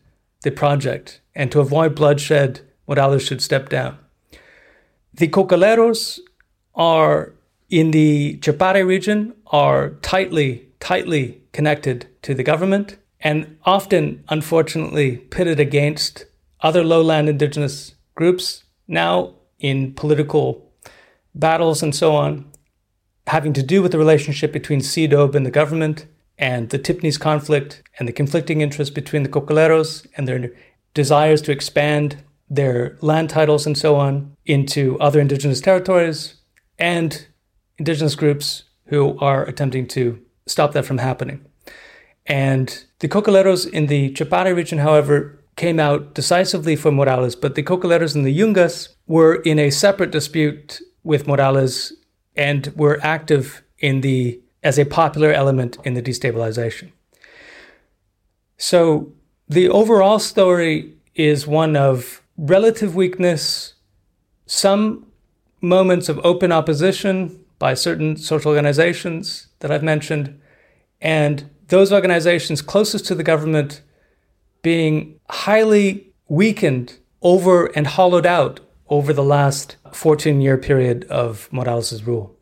the project. And to avoid bloodshed, Morales should step down. The cocaleros are in the Chapare region are tightly, tightly connected to the government and often, unfortunately, pitted against other lowland indigenous groups now in political battles and so on, having to do with the relationship between CIDOB and the government and the Tipnis conflict and the conflicting interests between the Cocaleros and their desires to expand their land titles and so on into other indigenous territories and indigenous groups who are attempting to stop that from happening. And the Cocaleros in the Chapare region, however, came out decisively for Morales, but the Cocaleros in the Yungas were in a separate dispute with Morales and were active in the as a popular element in the destabilization. So the overall story is one of relative weakness, some moments of open opposition by certain social organizations that I've mentioned, and those organizations closest to the government being highly weakened over and hollowed out over the last 14 year period of Morales' rule.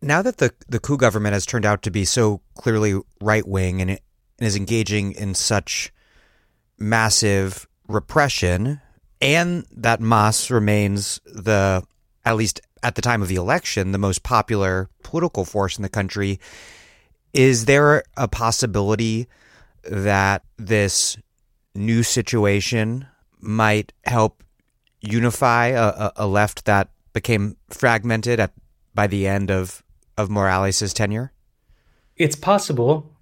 Now that the, the coup government has turned out to be so clearly right wing and, and is engaging in such massive repression, and that MAS remains the, at least at the time of the election, the most popular political force in the country, is there a possibility that this new situation might help unify a, a left that became fragmented at by the end of of Morales' tenure? It's possible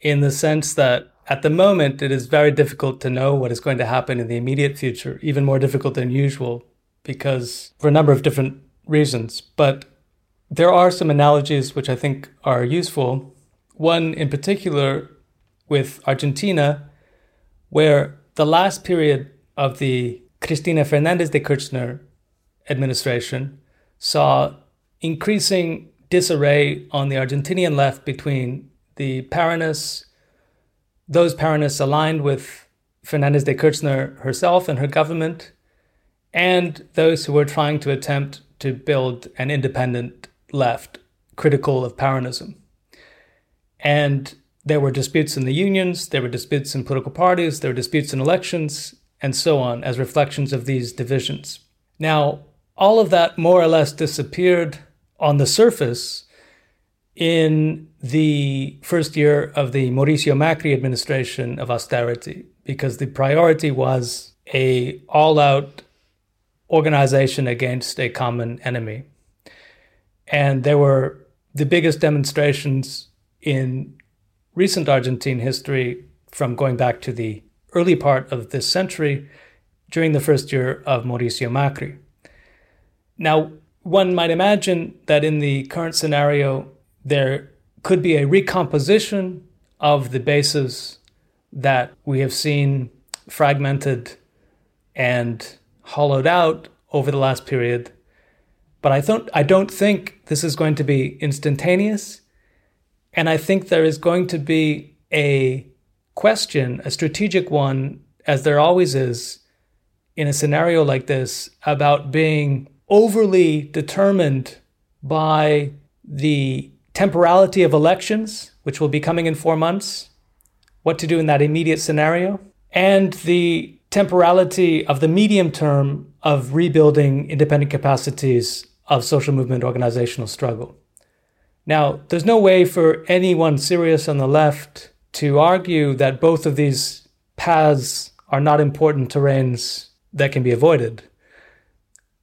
in the sense that at the moment it is very difficult to know what is going to happen in the immediate future, even more difficult than usual because for a number of different reasons. But there are some analogies which I think are useful one in particular with Argentina, where the last period of the Cristina Fernandez de Kirchner administration saw increasing disarray on the Argentinian left between the Peronists, those Peronists aligned with Fernandez de Kirchner herself and her government, and those who were trying to attempt to build an independent left critical of Peronism. And there were disputes in the unions, there were disputes in political parties, there were disputes in elections, and so on, as reflections of these divisions. Now, all of that more or less disappeared on the surface in the first year of the Mauricio Macri administration of austerity, because the priority was a all-out organization against a common enemy. And there were the biggest demonstrations in recent Argentine history, from going back to the early part of this century, during the first year of Mauricio Macri. Now, one might imagine that in the current scenario, there could be a recomposition of the bases that we have seen fragmented and hollowed out over the last period. But I don't, I don't think this is going to be instantaneous. And I think there is going to be a question, a strategic one, as there always is in a scenario like this, about being overly determined by the temporality of elections, which will be coming in four months, what to do in that immediate scenario, and the temporality of the medium term of rebuilding independent capacities of social movement organizational struggle. Now, there's no way for anyone serious on the left to argue that both of these paths are not important terrains that can be avoided.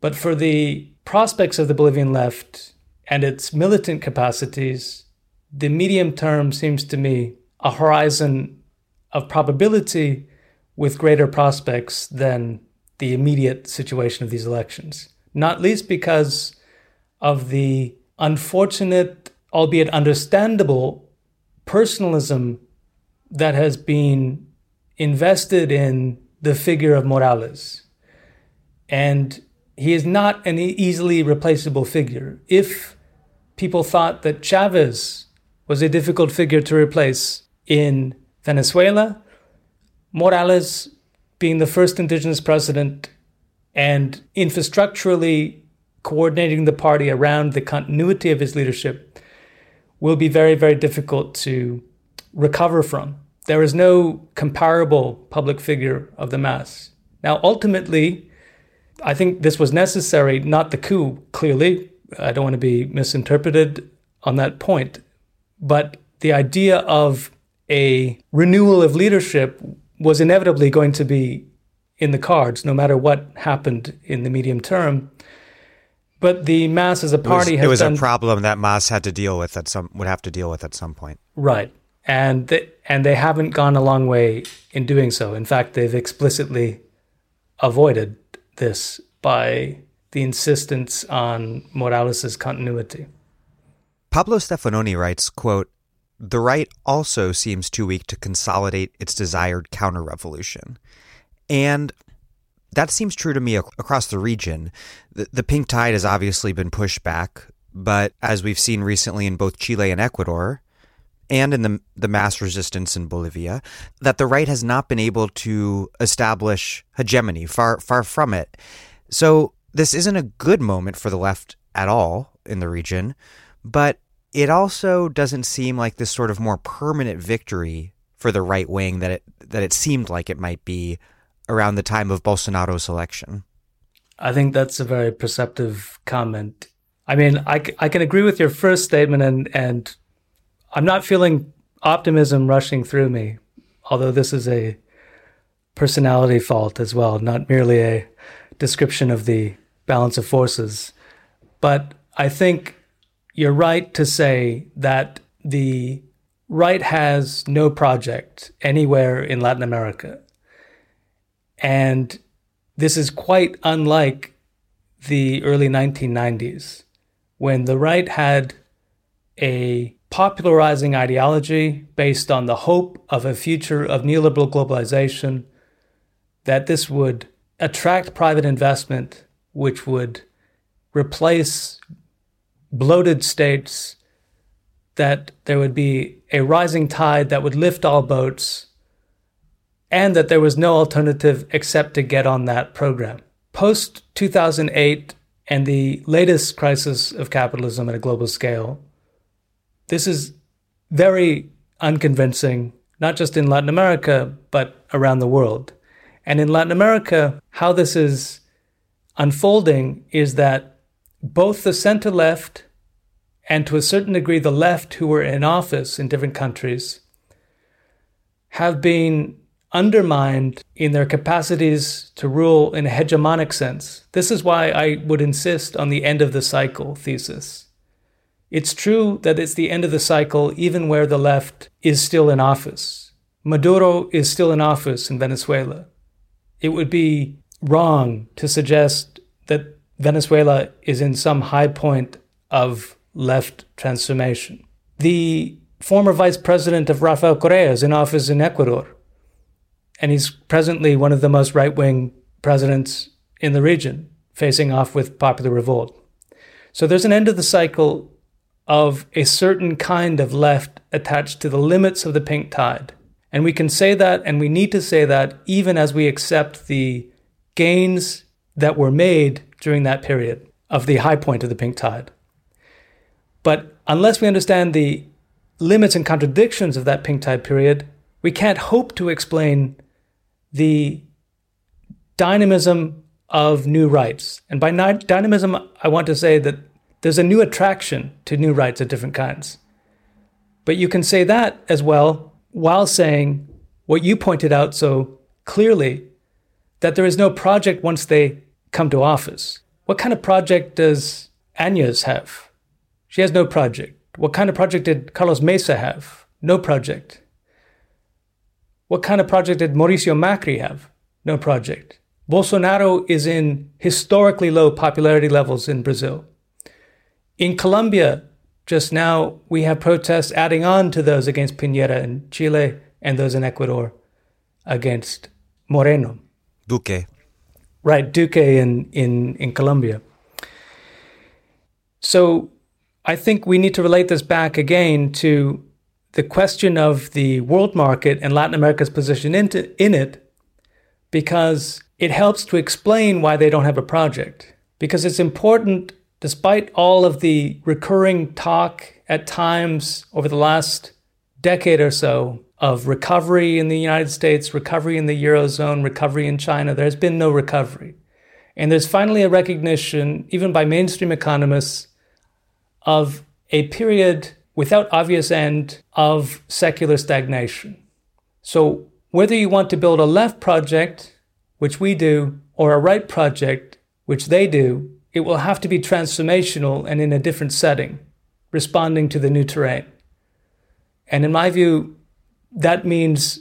But for the prospects of the Bolivian left and its militant capacities, the medium term seems to me a horizon of probability with greater prospects than the immediate situation of these elections, not least because of the unfortunate, albeit understandable, personalism that has been invested in the figure of Morales. And he is not an easily replaceable figure. If people thought that Chavez was a difficult figure to replace in Venezuela, Morales being the first indigenous president and infrastructurally coordinating the party around the continuity of his leadership will be very, very difficult to recover from. There is no comparable public figure of the MAS. Now, ultimately, I think this was necessary, not the coup, clearly. I don't want to be misinterpreted on that point. But the idea of a renewal of leadership was inevitably going to be in the cards, no matter what happened in the medium term. But the MAS as a party it was, has it was done, a problem that MAS had to deal with at some would have to deal with at some point. right, and they, and they haven't gone a long way in doing so. In fact, they've explicitly avoided this by the insistence on Morales's continuity. Pablo Stefanoni writes, quote, the right also seems too weak to consolidate its desired counter-revolution. And that seems true to me ac- across the region. The, the pink tide has obviously been pushed back, but as we've seen recently in both Chile and Ecuador, and in the the mass resistance in Bolivia, that the right has not been able to establish hegemony. Far far from it. So this isn't a good moment for the left at all in the region, but it also doesn't seem like this sort of more permanent victory for the right wing that it that it seemed like it might be around the time of Bolsonaro's election. I think that's a very perceptive comment. I mean, I, I can agree with your first statement, and, and I'm not feeling optimism rushing through me, although this is a personality fault as well, not merely a description of the balance of forces. But I think you're right to say that the right has no project anywhere in Latin America. And this is quite unlike the early 1990s when the right had a popularizing ideology based on the hope of a future of neoliberal globalization, that this would attract private investment, which would replace bloated states, that there would be a rising tide that would lift all boats, and that there was no alternative except to get on that program. Post 2008 and the latest crisis of capitalism at a global scale, this is very unconvincing, not just in Latin America, but around the world. And in Latin America, how this is unfolding is that both the center left and to a certain degree the left who were in office in different countries have been undermined in their capacities to rule in a hegemonic sense. This is why I would insist on the end of the cycle thesis. It's true that it's the end of the cycle even where the left is still in office. Maduro is still in office in Venezuela. It would be wrong to suggest that Venezuela is in some high point of left transformation. The former vice president of Rafael Correa is in office in Ecuador, and he's presently one of the most right wing presidents in the region, facing off with popular revolt. So there's an end of the cycle of a certain kind of left attached to the limits of the pink tide. And we can say that, and we need to say that, even as we accept the gains that were made during that period of the high point of the pink tide. But unless we understand the limits and contradictions of that pink tide period, we can't hope to explain the dynamism of new rights. And by dynamism, I want to say that there's a new attraction to new rights of different kinds. But you can say that as well while saying what you pointed out so clearly that there is no project once they come to office. What kind of project does Añez have? She has no project. What kind of project did Carlos Mesa have? No project. What kind of project did Mauricio Macri have? No project. Bolsonaro is in historically low popularity levels in Brazil. In Colombia, just now, we have protests adding on to those against Piñera in Chile and those in Ecuador against Moreno. Duque. Right, Duque in, in, in Colombia. So I think we need to relate this back again to the question of the world market and Latin America's position in it, because it helps to explain why they don't have a project. Because it's important, despite all of the recurring talk at times over the last decade or so of recovery in the United States, recovery in the Eurozone, recovery in China, there's been no recovery. And there's finally a recognition, even by mainstream economists, of a period without obvious end of secular stagnation. So, whether you want to build a left project, which we do, or a right project, which they do, it will have to be transformational and in a different setting, responding to the new terrain. And in my view, that means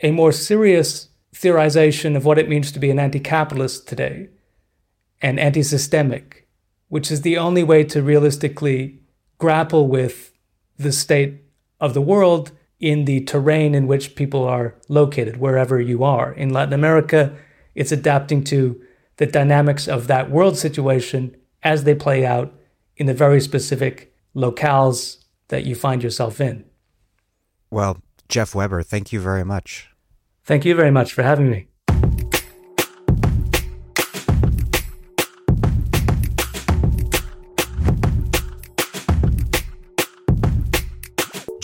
a more serious theorization of what it means to be an anti capitalist today and anti systemic, which is the only way to realistically grapple with the state of the world in the terrain in which people are located, wherever you are. In Latin America, it's adapting to the dynamics of that world situation as they play out in the very specific locales that you find yourself in. Well, Jeff Webber, thank you very much. Thank you very much for having me.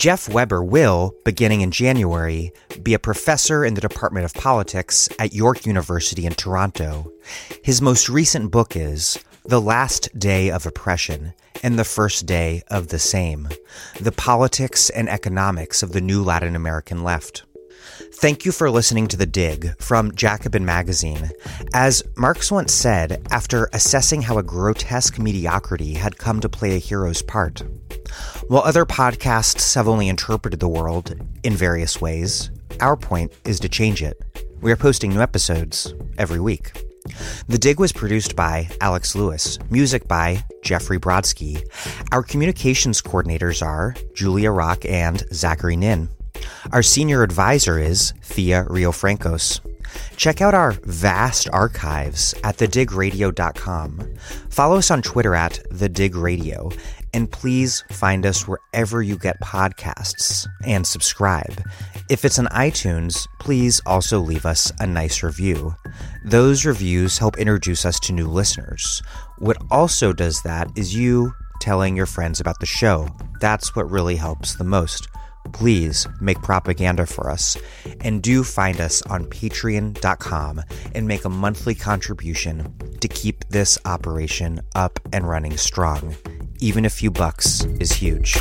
Jeff Webber will, beginning in January, be a professor in the Department of Politics at York University in Toronto. His most recent book is The Last Day of Oppression and the First Day of the Same The Politics and Economics of the New Latin American Left. Thank you for listening to The Dig from Jacobin Magazine. As Marx once said, after assessing how a grotesque mediocrity had come to play a hero's part, while other podcasts have only interpreted the world in various ways, our point is to change it. We are posting new episodes every week. The Dig was produced by Alex Lewis, music by Jeffrey Brodsky. Our communications coordinators are Julia Rock and Zachary Nin. Our senior advisor is Thea Riofrancos. Check out our vast archives at thedigradio.com. Follow us on Twitter at thedigradio, and please find us wherever you get podcasts and subscribe. If it's on iTunes, please also leave us a nice review. Those reviews help introduce us to new listeners. What also does that is you telling your friends about the show. That's what really helps the most please make propaganda for us. And do find us on patreon.com and make a monthly contribution to keep this operation up and running strong. Even a few bucks is huge.